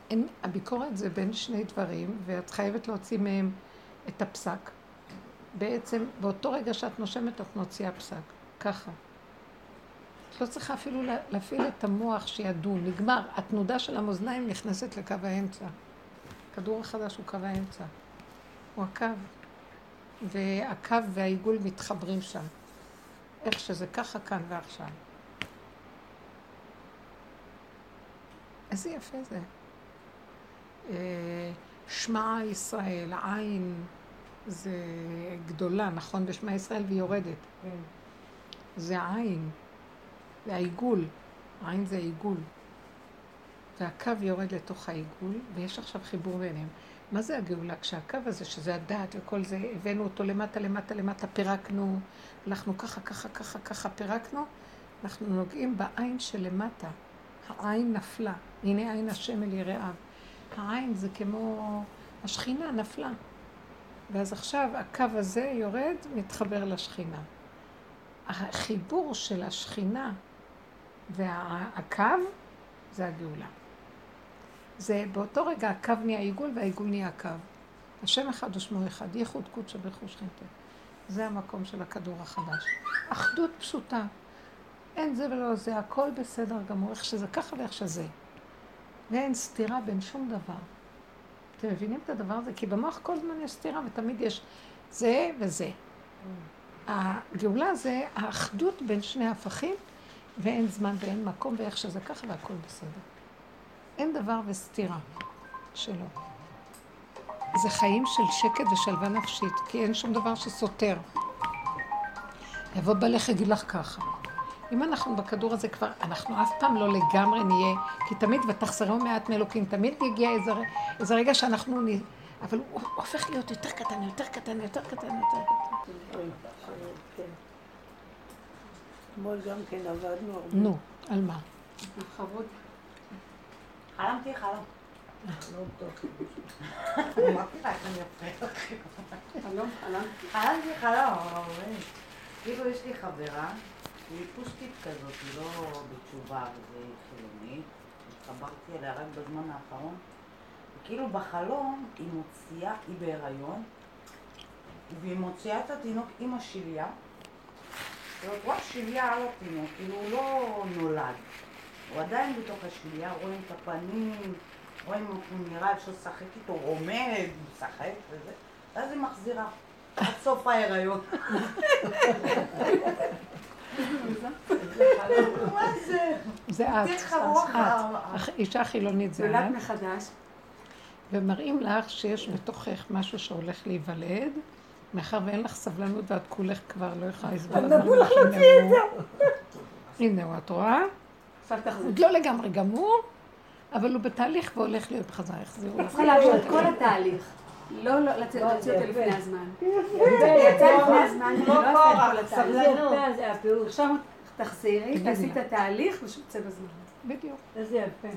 אין, הביקורת זה בין שני דברים, ואת חייבת להוציא מהם את הפסק. בעצם, באותו רגע שאת נושמת, את מוציאה פסק. ככה. את לא צריכה אפילו להפעיל את המוח שידון, נגמר. התנודה של המאזניים נכנסת לקו האמצע. הכדור החדש הוא קו האמצע. הוא הקו. והקו והעיגול מתחברים שם. איך שזה ככה כאן ועכשיו. איזה יפה זה. אה, שמע ישראל, עין זה גדולה, נכון? בשמע ישראל והיא יורדת. כן. זה עין. זה העיגול, העין זה העיגול. והקו יורד לתוך העיגול, ויש עכשיו חיבור ביניהם. מה זה הגאולה? כשהקו הזה, שזה הדעת וכל זה, הבאנו אותו למטה, למטה, למטה, פירקנו, הלכנו ככה, ככה, ככה, ככה, פירקנו, אנחנו נוגעים בעין שלמטה. העין נפלה. הנה עין השם אל יראיו. העין זה כמו... השכינה נפלה. ואז עכשיו הקו הזה יורד, מתחבר לשכינה. החיבור של השכינה והקו זה הגאולה. זה באותו רגע הקו נהיה עיגול והעיגול נהיה קו. השם אחד ושמו אחד, ייחוד קודשא ברכו שכינתא. זה המקום של הכדור החדש. אחדות פשוטה. אין זה ולא זה, הכל בסדר גמור, איך שזה ככה ואיך שזה. ואין סתירה בין שום דבר. אתם מבינים את הדבר הזה? כי במוח כל הזמן יש סתירה ותמיד יש זה וזה. הגאולה זה האחדות בין שני הפכים ואין זמן ואין מקום, ואיך שזה ככה והכל בסדר. אין דבר וסתירה שלו. זה חיים של שקט ושלווה נפשית, כי אין שום דבר שסותר. יבוא בלך יגיד לך ככה. אם אנחנו בכדור הזה כבר, אנחנו אף פעם לא לגמרי נהיה, כי תמיד ותחסרו מעט מאלוקים, תמיד יגיע איזה, איזה רגע שאנחנו נ... אבל הוא הופך להיות יותר קטן, יותר קטן, יותר קטן, יותר קטן. אתמול גם כן עבדנו הרבה. נו, על מה? חרוד. חלמתי חלום. לא טוב. אמרתי לה, אני יפה. חלום, חלמתי. חלמתי חלום, אבל כאילו יש לי חברה, היא פושטית כזאת, היא לא בתשובה וזה חילונית. התחברתי אליה רק בזמן האחרון. וכאילו בחלום היא מוציאה, היא בהיריון, והיא מוציאה את התינוק עם השליה. אומרת, רק שליה על התינוק, כאילו הוא לא נולד. הוא עדיין בתוך השליה, רואים את הפנים, רואים הוא נראה, אפשר לשחק איתו, הוא עומד, משחק וזה, ואז היא מחזירה. עד סוף ההיריון. זה? זה את, את. אישה חילונית זה את. מחדש. ומראים לך שיש בתוכך משהו שהולך להיוולד, מאחר ואין לך סבלנות ואת כולך כבר לא יכולה לסבול. אז נתנו לך להוציא את הוא- הנה הוא, את רואה? עוד לא לגמרי גמור, אבל הוא בתהליך והולך להיות בחזרה, יחזירו לך. צריכה לעבור את כל התהליך. לא לא לצאת לא, להוציא אותו זה לפני. הזמן. יפה, יצא לפני הזמן, אני לא עושה את כל זה התהליך. יפה, זה הפירוש. עכשיו תחזירי, תעשי. את התהליך ושיוצא בזמן. בדיוק. איזה יפה.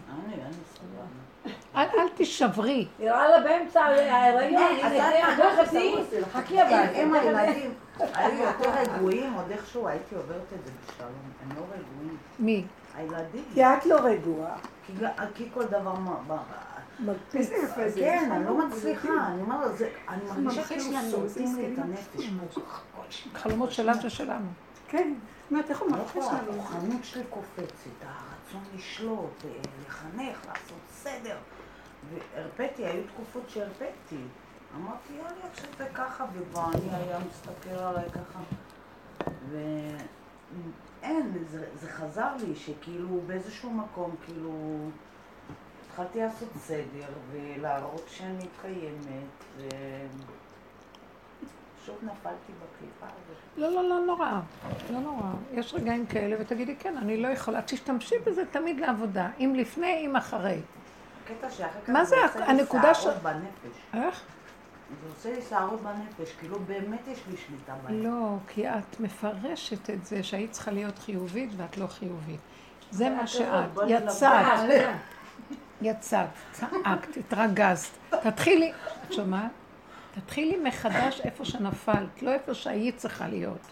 אל תישברי. נראה לה באמצע ההיריון, חכי, אבל. אם הילדים היו יותר רגועים, עוד איכשהו הייתי עוברת את זה בשלום. הם לא רגועים. מי? הילדים. כי את לא רגועה. כי כל דבר... מה- זה. כן, אני לא מצליחה, אני אומרת, זה- אני מרגישה כאילו סורטים לי את. הנפש. חלומות שלה ושלנו. כן. אומרת, איך הוא לא יכולה, לנו? הכוחנות שלי קופצת, הרצון לשלוט, אה, לחנך, לעשות סדר. והרפאתי, היו תקופות שהרפאתי. אמרתי, יאללה, עכשיו זה ככה, וכבר אני היה מסתכל עליי ככה. ואין, זה, זה חזר לי, שכאילו באיזשהו מקום, כאילו, התחלתי לעשות סדר, ולהראות שאני קיימת, ו... שוב נפלתי בקליפה הזאת. לא, לא, לא נורא. לא נורא. יש רגעים כאלה, ותגידי, כן, אני לא יכולה. תשתמשי בזה תמיד לעבודה. אם לפני, אם אחרי. הקטע שאחר כך מה זה הנקודה ש- בנפש. איך? זה עושה לי שערות בנפש, כאילו באמת יש לי שליטה בהם. לא, כי את מפרשת את זה שהיית צריכה להיות חיובית ואת לא חיובית. זה מה שאת. יצאת, יצאת, צעקת, התרגזת. תתחילי, את שומעת? תתחילי מחדש איפה שנפלת, לא איפה שהיית צריכה להיות.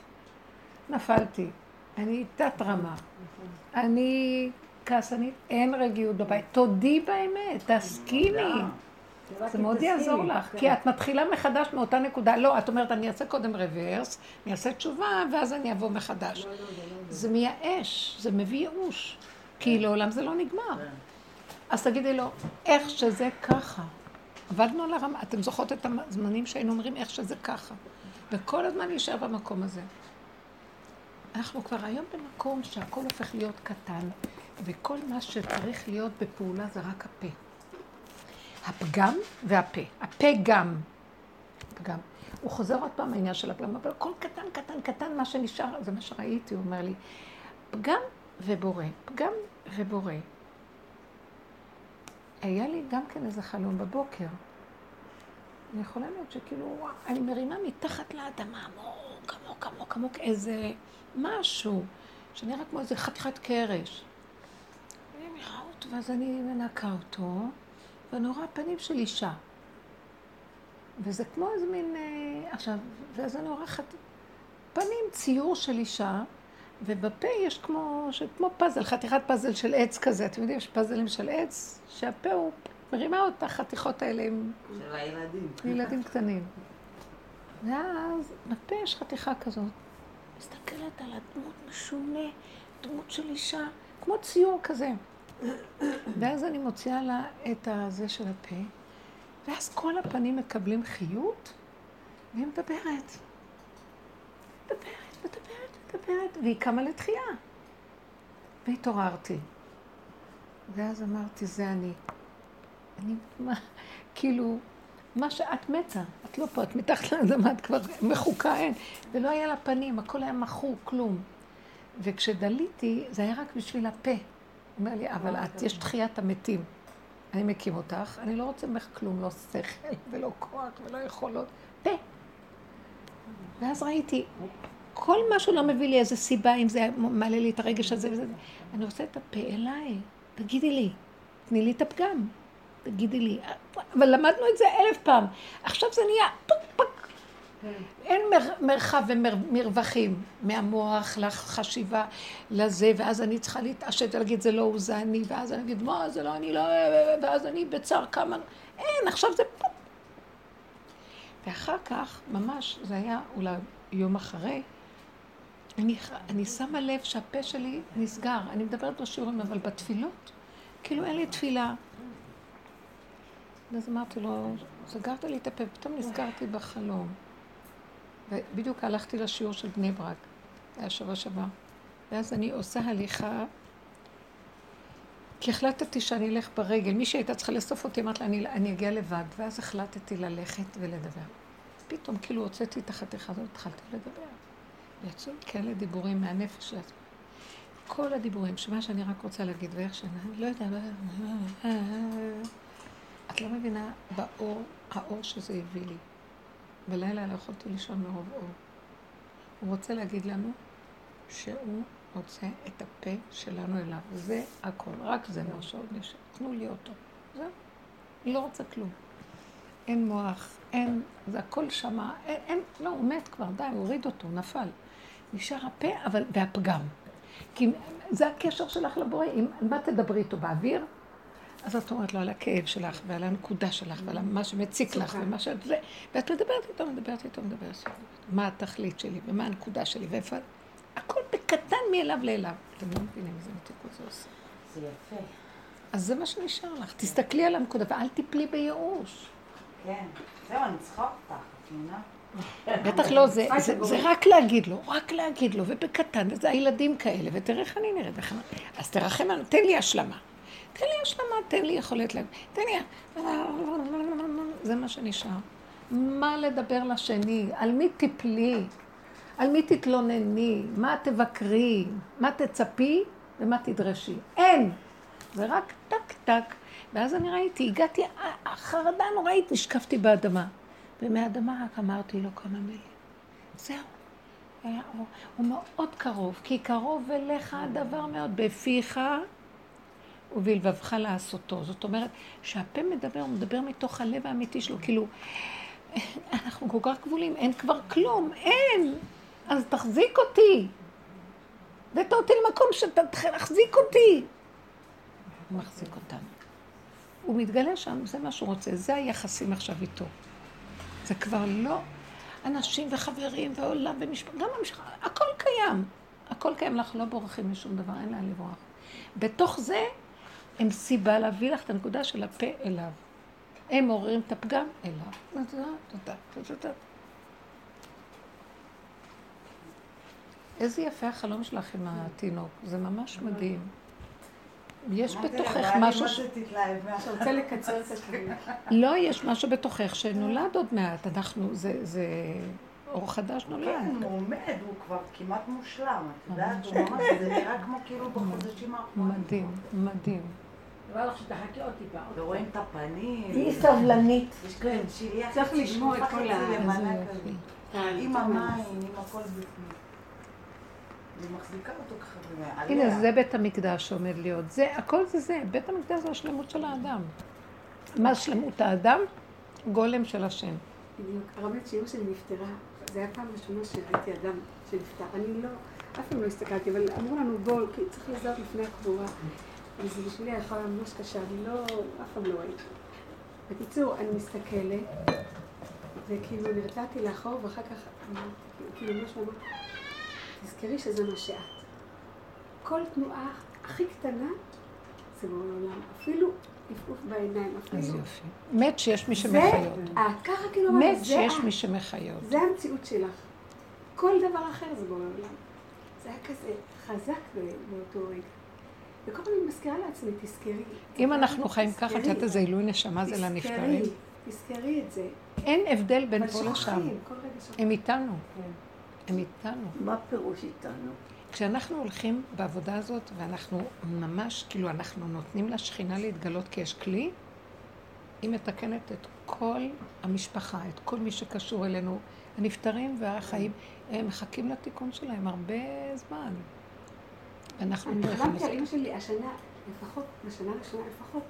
נפלתי. אני תת רמה. אני כעסנית, אין רגיעות בבית. תודי באמת, תסכימי. זה מאוד יעזור לך, כי את מתחילה מחדש מאותה נקודה. לא, את אומרת, אני אעשה קודם רוורס, אני אעשה תשובה, ואז אני אבוא מחדש. זה מייאש, זה מביא ייאוש, כי לעולם זה לא נגמר. אז תגידי לו, איך שזה ככה. עבדנו על הרמה, אתם זוכרות את הזמנים שהיינו אומרים איך שזה ככה. וכל הזמן להישאר במקום הזה. אנחנו כבר היום במקום שהכל הופך להיות קטן, וכל מה שצריך להיות בפעולה זה רק הפה. הפגם והפה. הפה גם. פגם. הוא חוזר עוד פעם העניין של הפגם, אבל הכל קטן, קטן, קטן, מה שנשאר, זה מה שראיתי, הוא אומר לי. פגם ובורא, פגם ובורא. היה לי גם כן איזה חלום בבוקר. אני יכולה להיות שכאילו, אני מרימה מתחת לאדמה, עמוק, עמוק, עמוק, עמוק, איזה משהו, שנראה כמו איזה חתיכת קרש. אני מראה אותו, ואז אני מנקה אותו, ואני רואה פנים של אישה. וזה כמו איזה מין... אה, עכשיו, ואז אני עורכת פנים, ציור של אישה, ובפה יש כמו, ש- כמו פאזל, חתיכת פאזל של עץ כזה. אתם יודעים, יש פאזלים של עץ, שהפה הוא מרימה אותה, החתיכות האלה עם של הילדים. ילדים קטנים. ואז בפה יש חתיכה כזאת. מסתכלת על הדמות משונה, דמות של אישה, כמו ציור כזה. ואז אני מוציאה לה את הזה של הפה, ואז כל הפנים מקבלים חיות, והיא מדברת. מדברת, מדברת, מדברת, והיא קמה לתחייה. והתעוררתי. ואז אמרתי, זה אני. אני, מה, כאילו, מה שאת מתה, את לא פה, את מתחת לאדמה, את כבר מחוקה, אין. ולא היה לה פנים, הכל היה מחוק, כלום. וכשדליתי, זה היה רק בשביל הפה. אומר לי, אבל את, יש תחיית המתים. אני מקים אותך, אני לא רוצה ממך כלום, לא שכל ולא כוח ולא יכולות. פה. ואז ראיתי, כל משהו לא מביא לי איזה סיבה, אם זה מעלה לי את הרגש הזה וזה. אני עושה את הפה אליי, תגידי לי, תני לי את הפגם, תגידי לי. אבל למדנו את זה אלף פעם. עכשיו זה נהיה פק פק. אין מר, מרחב ומרווחים מהמוח לחשיבה לזה, ואז אני צריכה להתעשת ולהגיד זה לא הוא, זה אני, ואז אני אגיד מה, זה לא אני, לא, ואז אני בצער כמה... אין, עכשיו זה פופ. ואחר כך, ממש, זה היה אולי יום אחרי, אני, אני שמה לב שהפה שלי נסגר. אני מדברת בשיעורים, אבל בתפילות, כאילו אין לי תפילה. ואז אמרתי לו, סגרת לי את הפה, פתאום נזכרתי בחלום. ובדיוק הלכתי לשיעור של בני ברק, זה היה שבוע שעבר. ואז אני עושה הליכה, כי החלטתי שאני אלך ברגל. מי שהייתה צריכה לאסוף אותי, אמרת לה, אני, אני אגיע לבד. ואז החלטתי ללכת ולדבר. פתאום כאילו הוצאתי את החתיכה הזאת, התחלתי לדבר. ויצאו כאלה דיבורים מהנפש לעצמי. כל הדיבורים, שמה שאני רק רוצה להגיד, ואיך שאני, לא יודעת, את לא מבינה באור, האור שזה הביא לי. בלילה לא יכולתי לישון מרוב אור. הוא רוצה להגיד לנו שהוא רוצה את הפה שלנו אליו. זה הכל, רק זה מה שעוד נשאר. תנו לי אותו. זהו. לא רוצה כלום. אין מוח, אין, זה הכל שמה, אין, אין, לא, הוא מת כבר, די, הוא הוריד אותו, נפל. נשאר הפה, אבל, והפגם. כי זה הקשר שלך לבורא, אם מה תדברי איתו באוויר? אז את אומרת לו על הכאב שלך ועל הנקודה שלך ועל מה שמציק לך ומה שאת זה, ואת מדברת איתו, מדברת איתו, מדברת איתו. מה התכלית שלי ומה הנקודה שלי ואיפה... הכל בקטן מאליו לאליו. אתם לא מבינים איזה מתיקות זה עושה. זה יפה. אז זה מה שנשאר לך. תסתכלי על הנקודה ואל תיפלי בייאוש. כן. זהו, אני צריכה אותך, את מבינה? בטח לא, זה, זה, זה רק להגיד לו, רק להגיד לו, ובקטן, וזה הילדים כאלה, ותראה איך אני נראית. אז תרחם עלינו, תן לי השלמה. תן לי השלמה, תן לי יכולת להגיד, תן לי... זה מה שנשאר. מה לדבר לשני? על מי תפלי? על מי תתלונני? מה תבקרי? מה תצפי? ומה תדרשי? אין! זה רק טק טק. ואז אני ראיתי, הגעתי, החרדה נוראית, נשקפתי באדמה. ומהאדמה רק אמרתי לו כמה מילים. זהו. היה אור. הוא מאוד קרוב, כי קרוב אליך הדבר מאוד, בפיך ובלבבך לעשותו. זאת אומרת, שהפה מדבר, הוא מדבר מתוך הלב האמיתי שלו, כאילו, אנחנו כל כך גבולים, אין כבר כלום, אין. אז תחזיק אותי. הבאת אותי למקום שתחזיק אותי. הוא מחזיק אותנו. הוא מתגלה שם, זה מה שהוא רוצה, זה היחסים עכשיו איתו. זה כבר לא אנשים וחברים ועולם ומשפחה, גם המשפחה, הכל קיים. הכל קיים, אנחנו לא בורחים משום דבר, אין לאן לברוח. בתוך זה הם סיבה להביא לך את הנקודה של הפה אליו. הם מעוררים את הפגם אליו. איזה יפה החלום שלך עם התינוק, זה ממש מדהים. יש בתוכך משהו ש... אתה רוצה לקצר את השביל. [laughs] לא, יש משהו בתוכך שנולד עוד מעט. אנחנו, זה אור חדש נולד. כן, הוא עומד, הוא כבר כמעט מושלם, את יודעת, הוא ממש, זה נראה כמו כאילו בחודשים האחרונים. מדהים, מדהים. בא לך שתחכי עוד טיפה. ורואים את הפנים. תהיי סבלנית. יש כאן שליח. צריך לשמוע את כל ה-. עם המים, עם הכל בפנים. היא מחזיקה אותו ככה מעליה. הנה, זה בית המקדש שעומד להיות. זה, הכל זה זה. בית המקדש זה השלמות של האדם. מה שלמות האדם? גולם של השם. בדיוק. הרבנית שאימא שלי נפטרה, זה היה פעם ראשונה שראיתי אדם שנפטר. אני לא, אף פעם לא הסתכלתי, אבל אמרו לנו בואו, כי צריך לזהות לפני הקבורה. וזה בשבילי היה יכולה ממש קשה, אני לא, אף פעם לא ראיתי. בקיצור, אני מסתכלת, וכאילו נרתעתי לאחור, ואחר כך, אמרתי, כאילו משהו אמר, תזכרי שזה מה שאת. כל תנועה הכי קטנה, זה בעולם. אפילו עפעוף בעיניים, אפילו. יופי. מת שיש מי זה, שמחיות. אה, ככה כאילו מת זה שיש את. מי שמחיות. זה המציאות שלך. כל דבר אחר זה בעולם. זה היה כזה חזק באותו רגע. וכל פעם אני מזכירה לעצמי, תזכרי. אם אנחנו חיים ככה, את תזכרי. יודעת איזה עילוי נשמה זה תזכרי, לנפטרים? תזכרי את זה. אין הבדל בין פה לשם. הם איתנו. הם איתנו. מה פירוש איתנו? כשאנחנו הולכים בעבודה הזאת, ואנחנו ממש, כאילו, אנחנו נותנים לשכינה להתגלות כי יש כלי, היא מתקנת את כל המשפחה, את כל מי שקשור אלינו. הנפטרים והחיים, הם מחכים לתיקון שלהם הרבה זמן. ואנחנו אני פה יכולים חלמתי על. אמא שלי השנה, לפחות, בשנה הראשונה לפחות,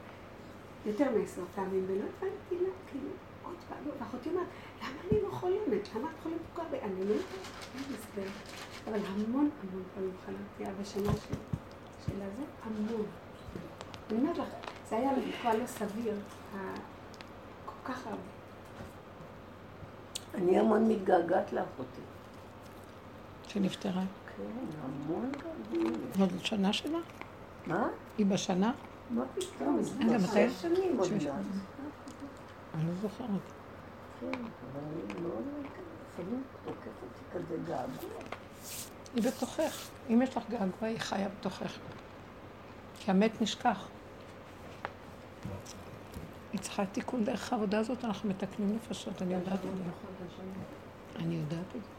יותר מעשר פעמים, ולא הבנתי לה, כאילו, עוד פעם, ואחותי אומרת, למה אני לא חולמת? למה את חולמת כל כך הרבה? אני לא יודעת, אין הסבר. אבל המון המון פעמים חלמתי על השנה של הזה, המון. אני אומרת לך, זה היה כבר לא סביר, כל כך הרבה. אני המון מתגעגעת לאחותי. שנפטרה. כן, המון געגועים. עוד שנה שלה? מה? היא בשנה? מה פתאום? כבר מתי? שש שנים עוד מעט. אני לא זוכרת. היא בתוכך. אם יש לך געגוע, היא חיה בתוכך. כי המת נשכח. היא צריכה תיקון דרך העבודה הזאת, אנחנו מתקנים נפשות, אני יודעת את זה. אני יודעת את זה.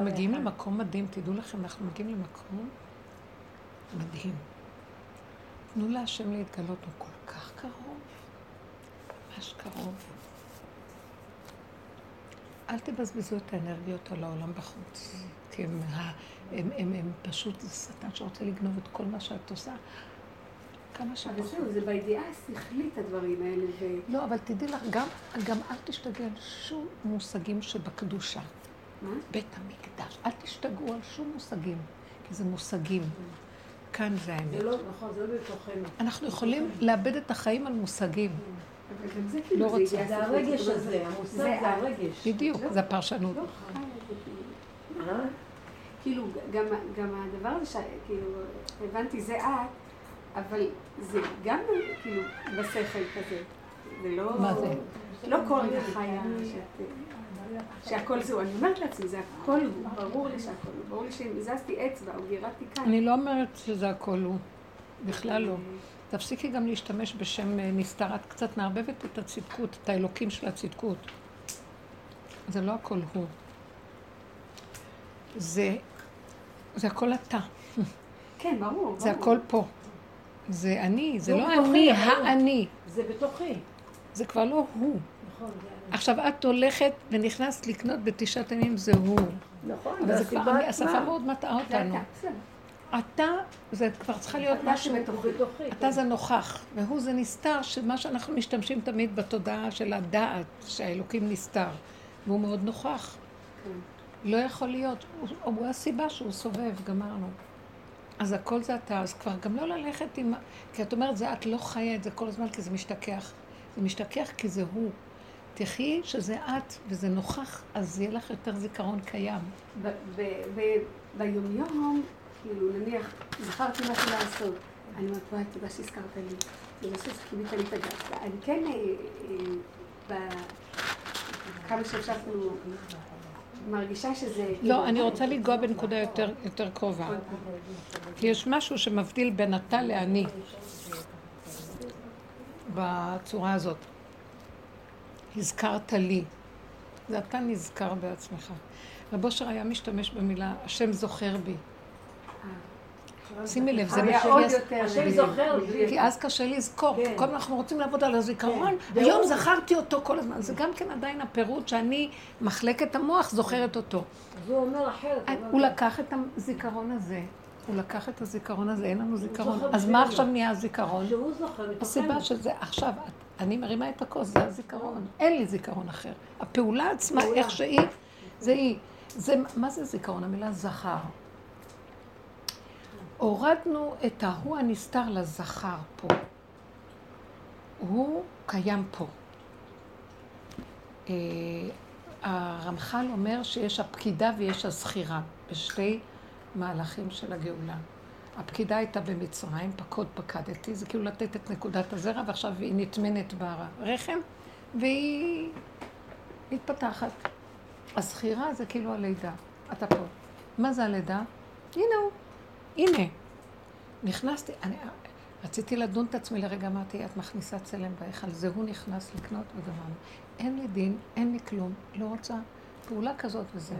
אנחנו מגיעים למקום מדהים, תדעו לכם, אנחנו מגיעים למקום מדהים. תנו להשם להתגלות, הוא כל כך קרוב, ממש קרוב. אל תבזבזו את האנרגיות על העולם בחוץ, כי הם, הם, הם, הם פשוט, זה שטן שרוצה לגנוב את כל מה שאת עושה. כמה אבל שפחות. זהו, זה בידיעה השכלית הדברים האלה, ו... לא, אבל תדעי לך, גם, גם אל תשתגעי על שום מושגים שבקדושה. בית המקדש. אל תשתגעו על שום מושגים, כי זה מושגים. כאן זה האמת. זה לא, נכון, זה לא בתוכנו. אנחנו יכולים לאבד את החיים על מושגים. גם זה לא כאילו, רוצה. זה הרגש הזה, המושג זה הרגש. בדיוק, זה הפרשנות. לא זה, כאילו. כאילו, גם, גם הדבר הזה, ש... כאילו, הבנתי, זה את, אבל זה גם כאילו בשכל כזה. זה לא... מה זה? לא כל חיה שאת... שהכל זהו. אני אומרת לעצמי, זה הכל הוא, ברור לי שהכל הוא. ברור לי שאם הזזתי אצבע או גירדתי כאן. אני לא אומרת שזה הכל הוא. בכלל לא. תפסיקי גם להשתמש בשם אה, נסתר. את קצת מערבבת את הצדקות, את האלוקים של הצדקות. זה לא הכל הוא. זה, זה הכל אתה. כן, ברור. זה ברור. הכל פה. זה אני, זה לא בתוכי, אני. האני. זה בתוכי. זה כבר לא הוא. נכון, זה. עכשיו את הולכת ונכנסת לקנות בתשעת הימים, זה הוא. נכון, אבל זה כבר. השפה מאוד מטעה אותנו. אתה, זה כבר צריכה להיות משהו. אתה זה נוכח, והוא זה נסתר, שמה שאנחנו משתמשים תמיד בתודעה של הדעת, שהאלוקים נסתר, והוא מאוד נוכח. כן. לא יכול להיות, הוא, הוא הסיבה שהוא סובב, גמרנו. אז הכל זה אתה, אז כבר גם לא ללכת עם... כי את אומרת, זה את לא חיה את זה כל הזמן, כי זה משתכח. זה משתכח כי זה הוא. תחי שזה את, וזה נוכח, אז יהיה לך יותר זיכרון קיים. ביומיום, כאילו, נניח, זכרתי משהו לעשות. אני אומרת, וואי, תודה שהזכרת לי. ובסוף כיבית לי את הגב. אני כן, אה, אה, כמה שאפשר, כאילו, מרגישה שזה... לא, אני רוצה לנגוע בנקודה יותר קרובה. כי יש משהו שמבדיל בין אתה לאני בצורה הזאת. הזכרת לי. זה אתה נזכר בעצמך. רב אושר היה משתמש במילה, השם זוכר בי. שימי לב, זה עוד הס- יותר... השם זוכר לי. כי אז קשה לזכור, כי כן. כל אנחנו רוצים לעבוד על הזיכרון, כן. היום זכרתי אותו כל הזמן. זה גם כן עדיין הפירוט שאני, מחלקת המוח, זוכרת אותו. אז הוא אומר אחרת. אומר, הוא לקח את הזיכרון הזה, הוא לקח את הזיכרון הזה, אין לנו זיכרון. אז. מה עכשיו נהיה הזיכרון? שהוא זוכר מתוכנו. הסיבה שזה, עכשיו, אני מרימה את הכוס, זה הזיכרון. אין לי זיכרון אחר. הפעולה עצמה. איך שהיא, זה היא. זה, מה זה זיכרון? המילה זכר. הורדנו את ההוא הנסתר לזכר פה. הוא קיים פה. אה, הרמח"ל אומר שיש הפקידה ויש הזכירה, בשתי מהלכים של הגאולה. הפקידה הייתה במצרים, פקוד פקדתי, זה כאילו לתת את נקודת הזרע, ועכשיו היא נטמנת ברחם, והיא מתפתחת. הזכירה זה כאילו הלידה. אתה פה. מה זה הלידה? הנה הוא. הנה. נכנסתי, אני רציתי לדון את עצמי לרגע, אמרתי, את מכניסה צלם בהיכל, זה הוא נכנס לקנות וגמרנו. אין לי דין, אין לי כלום, לא רוצה פעולה כזאת וזה.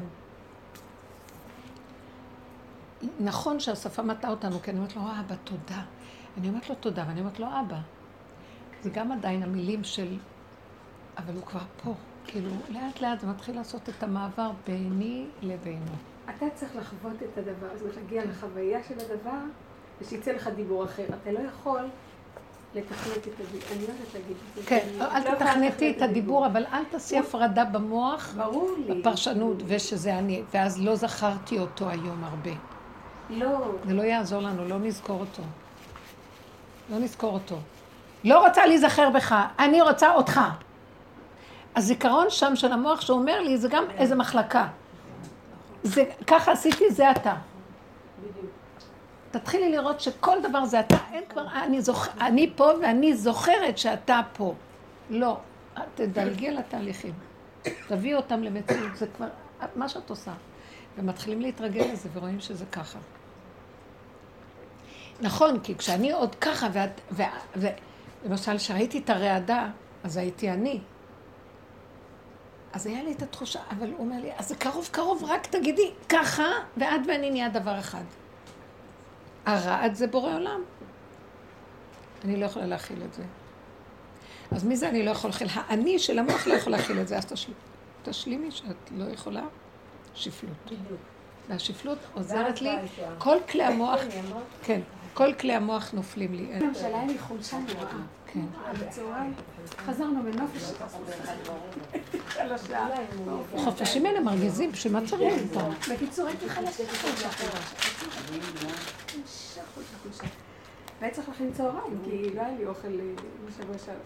נכון שהשפה מטעה אותנו, כי אני אומרת לו, אבא, תודה. אני אומרת לו תודה, ואני אומרת לו, אבא. זה גם עדיין המילים של... אבל הוא כבר פה. כאילו, לאט לאט זה מתחיל לעשות את המעבר ביני לבינו. אתה צריך לחוות את הדבר, זאת אומרת, להגיע לחוויה של הדבר, ושיצא לך דיבור אחר. אתה לא יכול לתכנת את הדיבור. אני לא יודעת להגיד את זה. כן, אני אל לא תתכנתי את הדיבור, אבל אל תעשי הפרדה במוח, ברור לי. בפרשנות, ושזה אני. ואז לא זכרתי אותו היום הרבה. לא. זה לא יעזור לנו, לא נזכור אותו. לא נזכור אותו. לא רוצה להיזכר בך, אני רוצה אותך. הזיכרון שם של המוח שאומר לי, זה גם איזה מחלקה. זה, ככה עשיתי, זה אתה. תתחילי לראות שכל דבר זה אתה, אין כבר, אני, זוכ... אני פה ואני זוכרת שאתה פה. לא, תדלגי על התהליכים. תביאי אותם למציאות, זה כבר מה שאת עושה. ומתחילים להתרגל לזה ורואים שזה ככה. נכון, כי כשאני עוד ככה, ואת, ו, ו, למשל, כשראיתי את הרעדה, אז הייתי אני. אז היה לי את התחושה, אבל הוא אומר לי, אז זה קרוב קרוב, רק תגידי ככה, ואת ואני נהיה דבר אחד. הרעד זה בורא עולם. אני לא יכולה להכיל את זה. אז מי זה אני לא יכולה להכיל? האני של המוח לא יכול להכיל את זה, אז תשל... תשלימי שאת לא יכולה שפלות. והשפלות עוזרת לי, כל כלי המוח, כן, כל כלי המוח נופלים לי. היה לי חולשה נוראה. כן. בצהריים חזרנו בנופש. חלשה. החופשים האלה מרגיזים, בשביל מה צריך אותם? בקיצור, הייתי חלשה. חולשה. והיה צריך להכין צהריים, כי לא היה לי אוכל אה, בשבוע שעבר.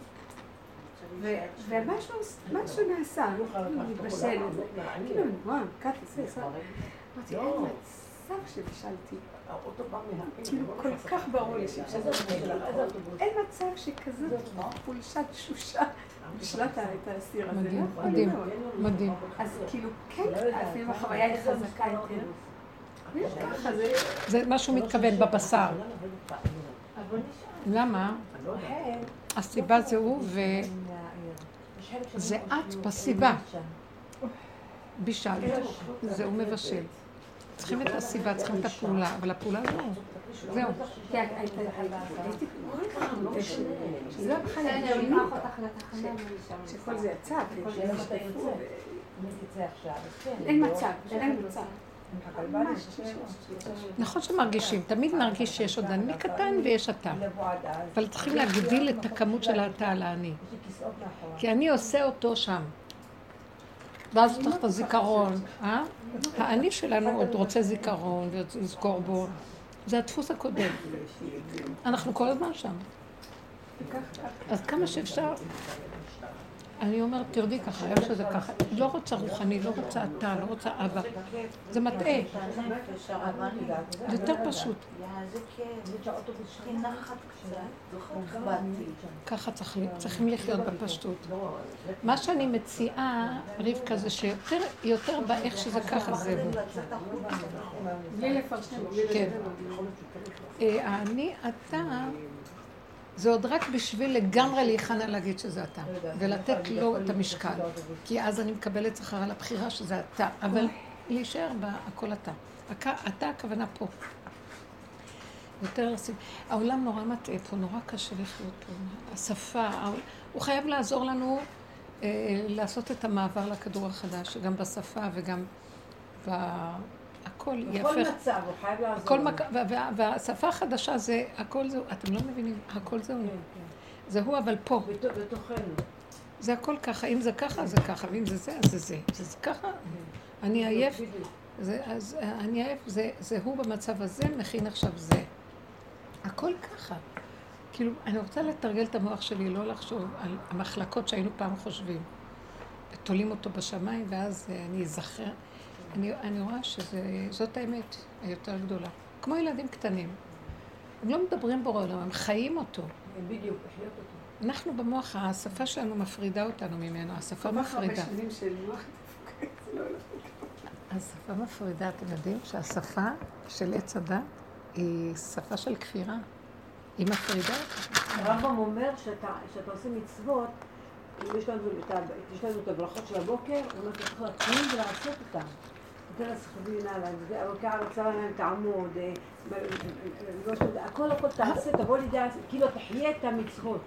ומשהו משהו נעשה, מתבשל, כאילו, וואו, זה, זה. אמרתי, אין מצב שבישלתי. כאילו, כל כך ברור לי. אין מצב שכזאת חולשה תשושה בשלת את האסיר הזה. מדהים, לא מדהים. אז כאילו, כן, אפילו החוויה היא חזקה יותר. זה... זה מה שהוא מתכוון בבשר. למה? הסיבה זה הוא וזה את בסיבה. בישל. זה הוא מבשל. צריכים את הסיבה, צריכים את הפעולה, אבל הפעולה זה הוא. זהו. שזה לא כן. אין לא- מצב, אין מצב. ממש. נכון שמרגישים, תמיד נרגיש שיש עוד אני קטן ויש אתה. אבל צריכים להגדיל את הכמות של האתה על האני. כי אני עושה אותו שם. ואז הוא צריך את הזיכרון, אה? האני שלנו עוד רוצה זיכרון ורוצה לזכור בו. זה הדפוס הקודם. אנחנו כל הזמן שם. אז כמה שאפשר, אני אומרת, תרדי ככה, איך שזה ככה. לא רוצה רוחני, לא רוצה אתה, לא רוצה אבא. זה מטעה, זה יותר פשוט. זה. ככה צריכים לחיות בפשטות. מה שאני מציעה, רבקה, זה שיותר יותר באיך שזה ככה זהו. בלי לפרשן, כן. אה, האני, אתה, זה עוד רק בשביל לגמרי להיכנע להגיד שזה אתה, ולתת לו את המשקל. כי אז אני מקבלת שכר על הבחירה שזה אתה, אבל להישאר בהכל אתה. הכ- אתה הכוונה פה. יותר לשים. העולם נורא מטעה פה, נורא קשה לחיות פה. השפה, הוא חייב לעזור לנו אה, לעשות את המעבר לכדור החדש, שגם בשפה וגם בהכל בכל ייהפך. מצב, הוא חייב לעזור. הכל. מק... וה- וה- והשפה החדשה זה, הכל זהו, אתם לא מבינים, הכל זהו. כן, זה הוא אבל פה. כן. בת- בתוכנו. זה הכל ככה, אם זה ככה זה ככה, ואם זה זה אז זה זה. זה זה ככה, אני עייף, בדיוק. זה, אז אה, אני עייף, זה, זה הוא במצב הזה, מכין עכשיו זה. הכל ככה. כאילו, אני רוצה לתרגל את המוח שלי, לא לחשוב על המחלקות שהיינו פעם חושבים. תולים אותו בשמיים, ואז אה, אני אזכר. אני, אני רואה שזאת האמת היותר גדולה. כמו ילדים קטנים. הם לא מדברים בורא עולם, הם חיים אותו. בדיוק, לחיות אותו. אנחנו במוח, השפה שלנו מפרידה אותנו ממנו, השפה כל כך הרבה מפרידה. שנים של מוח [laughs] לא. השפה מפרידה, אתם יודעים שהשפה של עץ הדת היא שפה של כפירה. היא מפרידה. הרמב"ם אומר שאתה, שאתה עושה מצוות, יש לנו, את הברכות של הבוקר, הוא אומר, אתה צריך לקום ולעשות אותן. עליהם, זה הבוקר רצה להם תעמוד, אה, לא הכל הכל תעשה, תבוא לידי, כאילו תחיה את המצוות.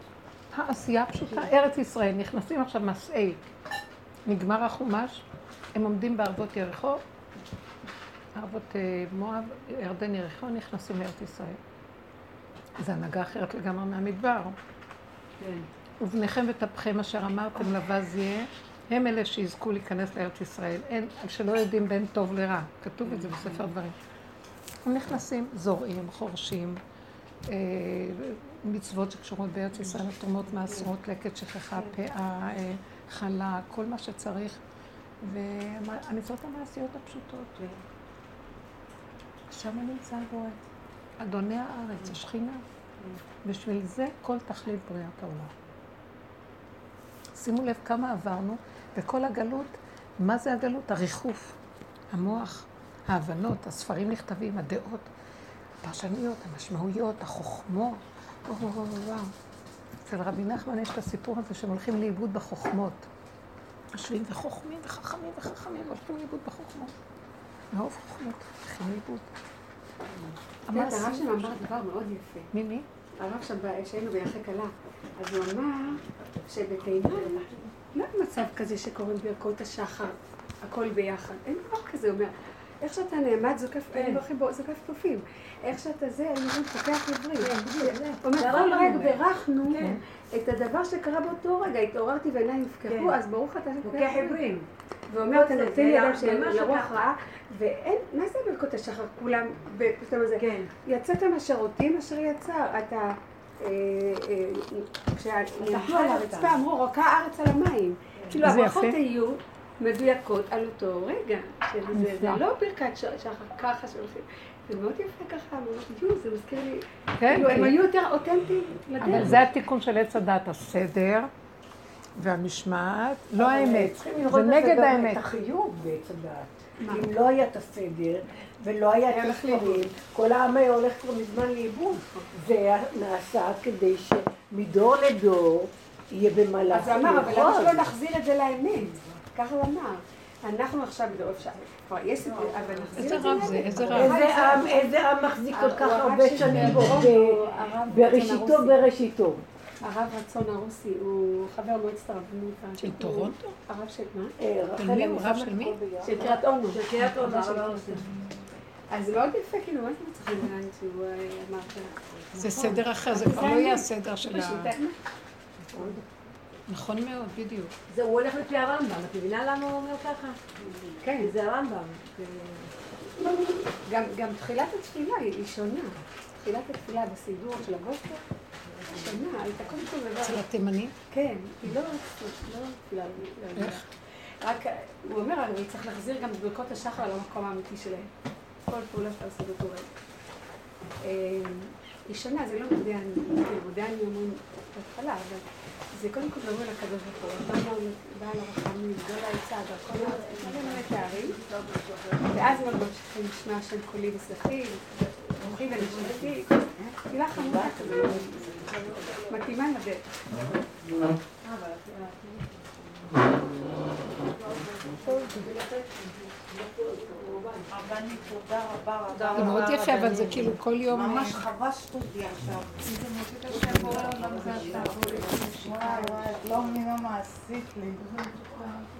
העשייה פשוטה, ארץ ישראל, נכנסים עכשיו מסעי, נגמר החומש, הם עומדים בערבות יריחו, ערבות אה, מואב, ירדן יריחו, נכנסים לארץ ישראל. זו הנהגה אחרת לגמרי מהמדבר. כן. ובניכם וטפכם אשר אמרתם לבז יהיה, הם אלה שיזכו להיכנס לארץ ישראל. אין, שלא יודעים בין טוב לרע. כתוב את זה בספר דברים. הם נכנסים, זורעים, חורשים, אה, מצוות שקשורות בארץ ישראל, תרומות מעשרות, לקט שכחה, פאה, אה, חלה, כל מה שצריך. והמצוות המעשיות הפשוטות. שם נמצא הבורא. אדוני הארץ, השכינה. בשביל זה כל תכלית בריאת העולם. שימו לב כמה עברנו, וכל הגלות, מה זה הגלות? הריחוף, המוח, ההבנות, הספרים נכתבים, הדעות, הפרשנויות, המשמעויות, החוכמות. וואו, וואו, וואו. אצל רבי נחמן יש את הסיפור הזה שהם הולכים לאיבוד בחוכמות. יושבים וחוכמים וחכמים וחכמים, הולכים לאיבוד בחוכמות. מרוב חוכמות, הולכים לאיבוד. הרב שם אמר דבר מאוד יפה. מי מי? הרב שם, שהיינו ביחד כלה, אז הוא אמר שבתימן לא מצב כזה שקוראים ברכות השחר, הכל ביחד. אין דבר כזה, הוא אומר. איך שאתה נעמד זוקף, ברכים בו, זוקף תופים. איך שאתה זה, הם אומרים, פותח עברית. הוא אומר, כל רגע בירכנו את הדבר שקרה באותו רגע. התעוררתי ועיניי נפקחו, אז ברוך אתה פוקח עברים. ואומר, אתה נותן לי אדם שאין לרוח. רעה, ואין, מה זה ברכות השחר? כולם, אומרת, זה- כן. יצאת מהשירותים אשר יצר, אתה, אה, אה, כשנפלו על הרצפה אמרו, רוקה הארץ על המים. כאילו זה הברכות. היו מדויקות על אותו רגע. זה. לא ברכת שחר ככה שהולכים. זה מאוד יפה ככה, יו, זה מזכיר לי, כן, כאילו הם כי- היו יותר אותנטיים אבל לדרך. זה התיקון של עץ הדת, הסדר והמשמעת, לא האמת. צריכים זה לראות נגד בזה גם האמת. את החיוב בעץ הדעת. אם לא היה את הסדר, ולא היה. הספרים, כל העם היה הולך כבר מזמן לאיבוד. זה נעשה כדי שמדור לדור יהיה במה אז לעשות. הוא אמר, אבל למה. שלא נחזיר את זה לאמת? ככה הוא אמר. אנחנו עכשיו בדור אפשר, כבר יש סיפור, אבל נחזיר איזה את זה. איזה רב? איזה עם, איזה עם מחזיק כל כך הרבה שנים בו, בראשיתו בראשיתו. הרב רצון הרוסי, הוא חבר מועצת הרבנות. של טורונטו? הרב של מה? אה, של רחל מי הוא? אני רב של את מי? של קריית אונו. של קריית אונו, אז זה מאוד יפה, כאילו, מה אתם צריכים לדעת שהוא אה, אמר? זה סדר אחר, זה כבר לא יהיה הסדר של ה... נכון מאוד, בדיוק. זה, הוא הולך לפי הרמב"ם, את מבינה למה הוא אומר ככה? כן, זה הרמב"ם. גם, גם תחילת התפילה היא היא שונה. תחילת התפילה בסידור של הבוקר, היא שונה. היית קודם כל מדבר... אצל התימנים? כן, היא לא לא תפילה רגילה. רק, הוא אומר, אני צריך להחזיר גם את ברכות השחר למקום האמיתי שלהם. כל פעולה שאתה עושה רגע. אה, היא שונה, זה לא מודה אני, מודה אני אומרים בהתחלה, אבל זה קודם כל מדברים על הקדוש ברוך הוא, בעל הרחמים, גדול העצה, דרכו לארץ, כל מיני תארים, ואז הם ממשיכים לשמע השם קולי וסלחי, רוחי ונשמתי, תפילה חמודה כזאת, מתאימה לדרך. רבנית, תודה רבה רבה. זה מאוד יפה, אבל זה כאילו כל יום... ממש חבשת אותי עכשיו. וואי וואי, את לא מבינה מה עשית לי.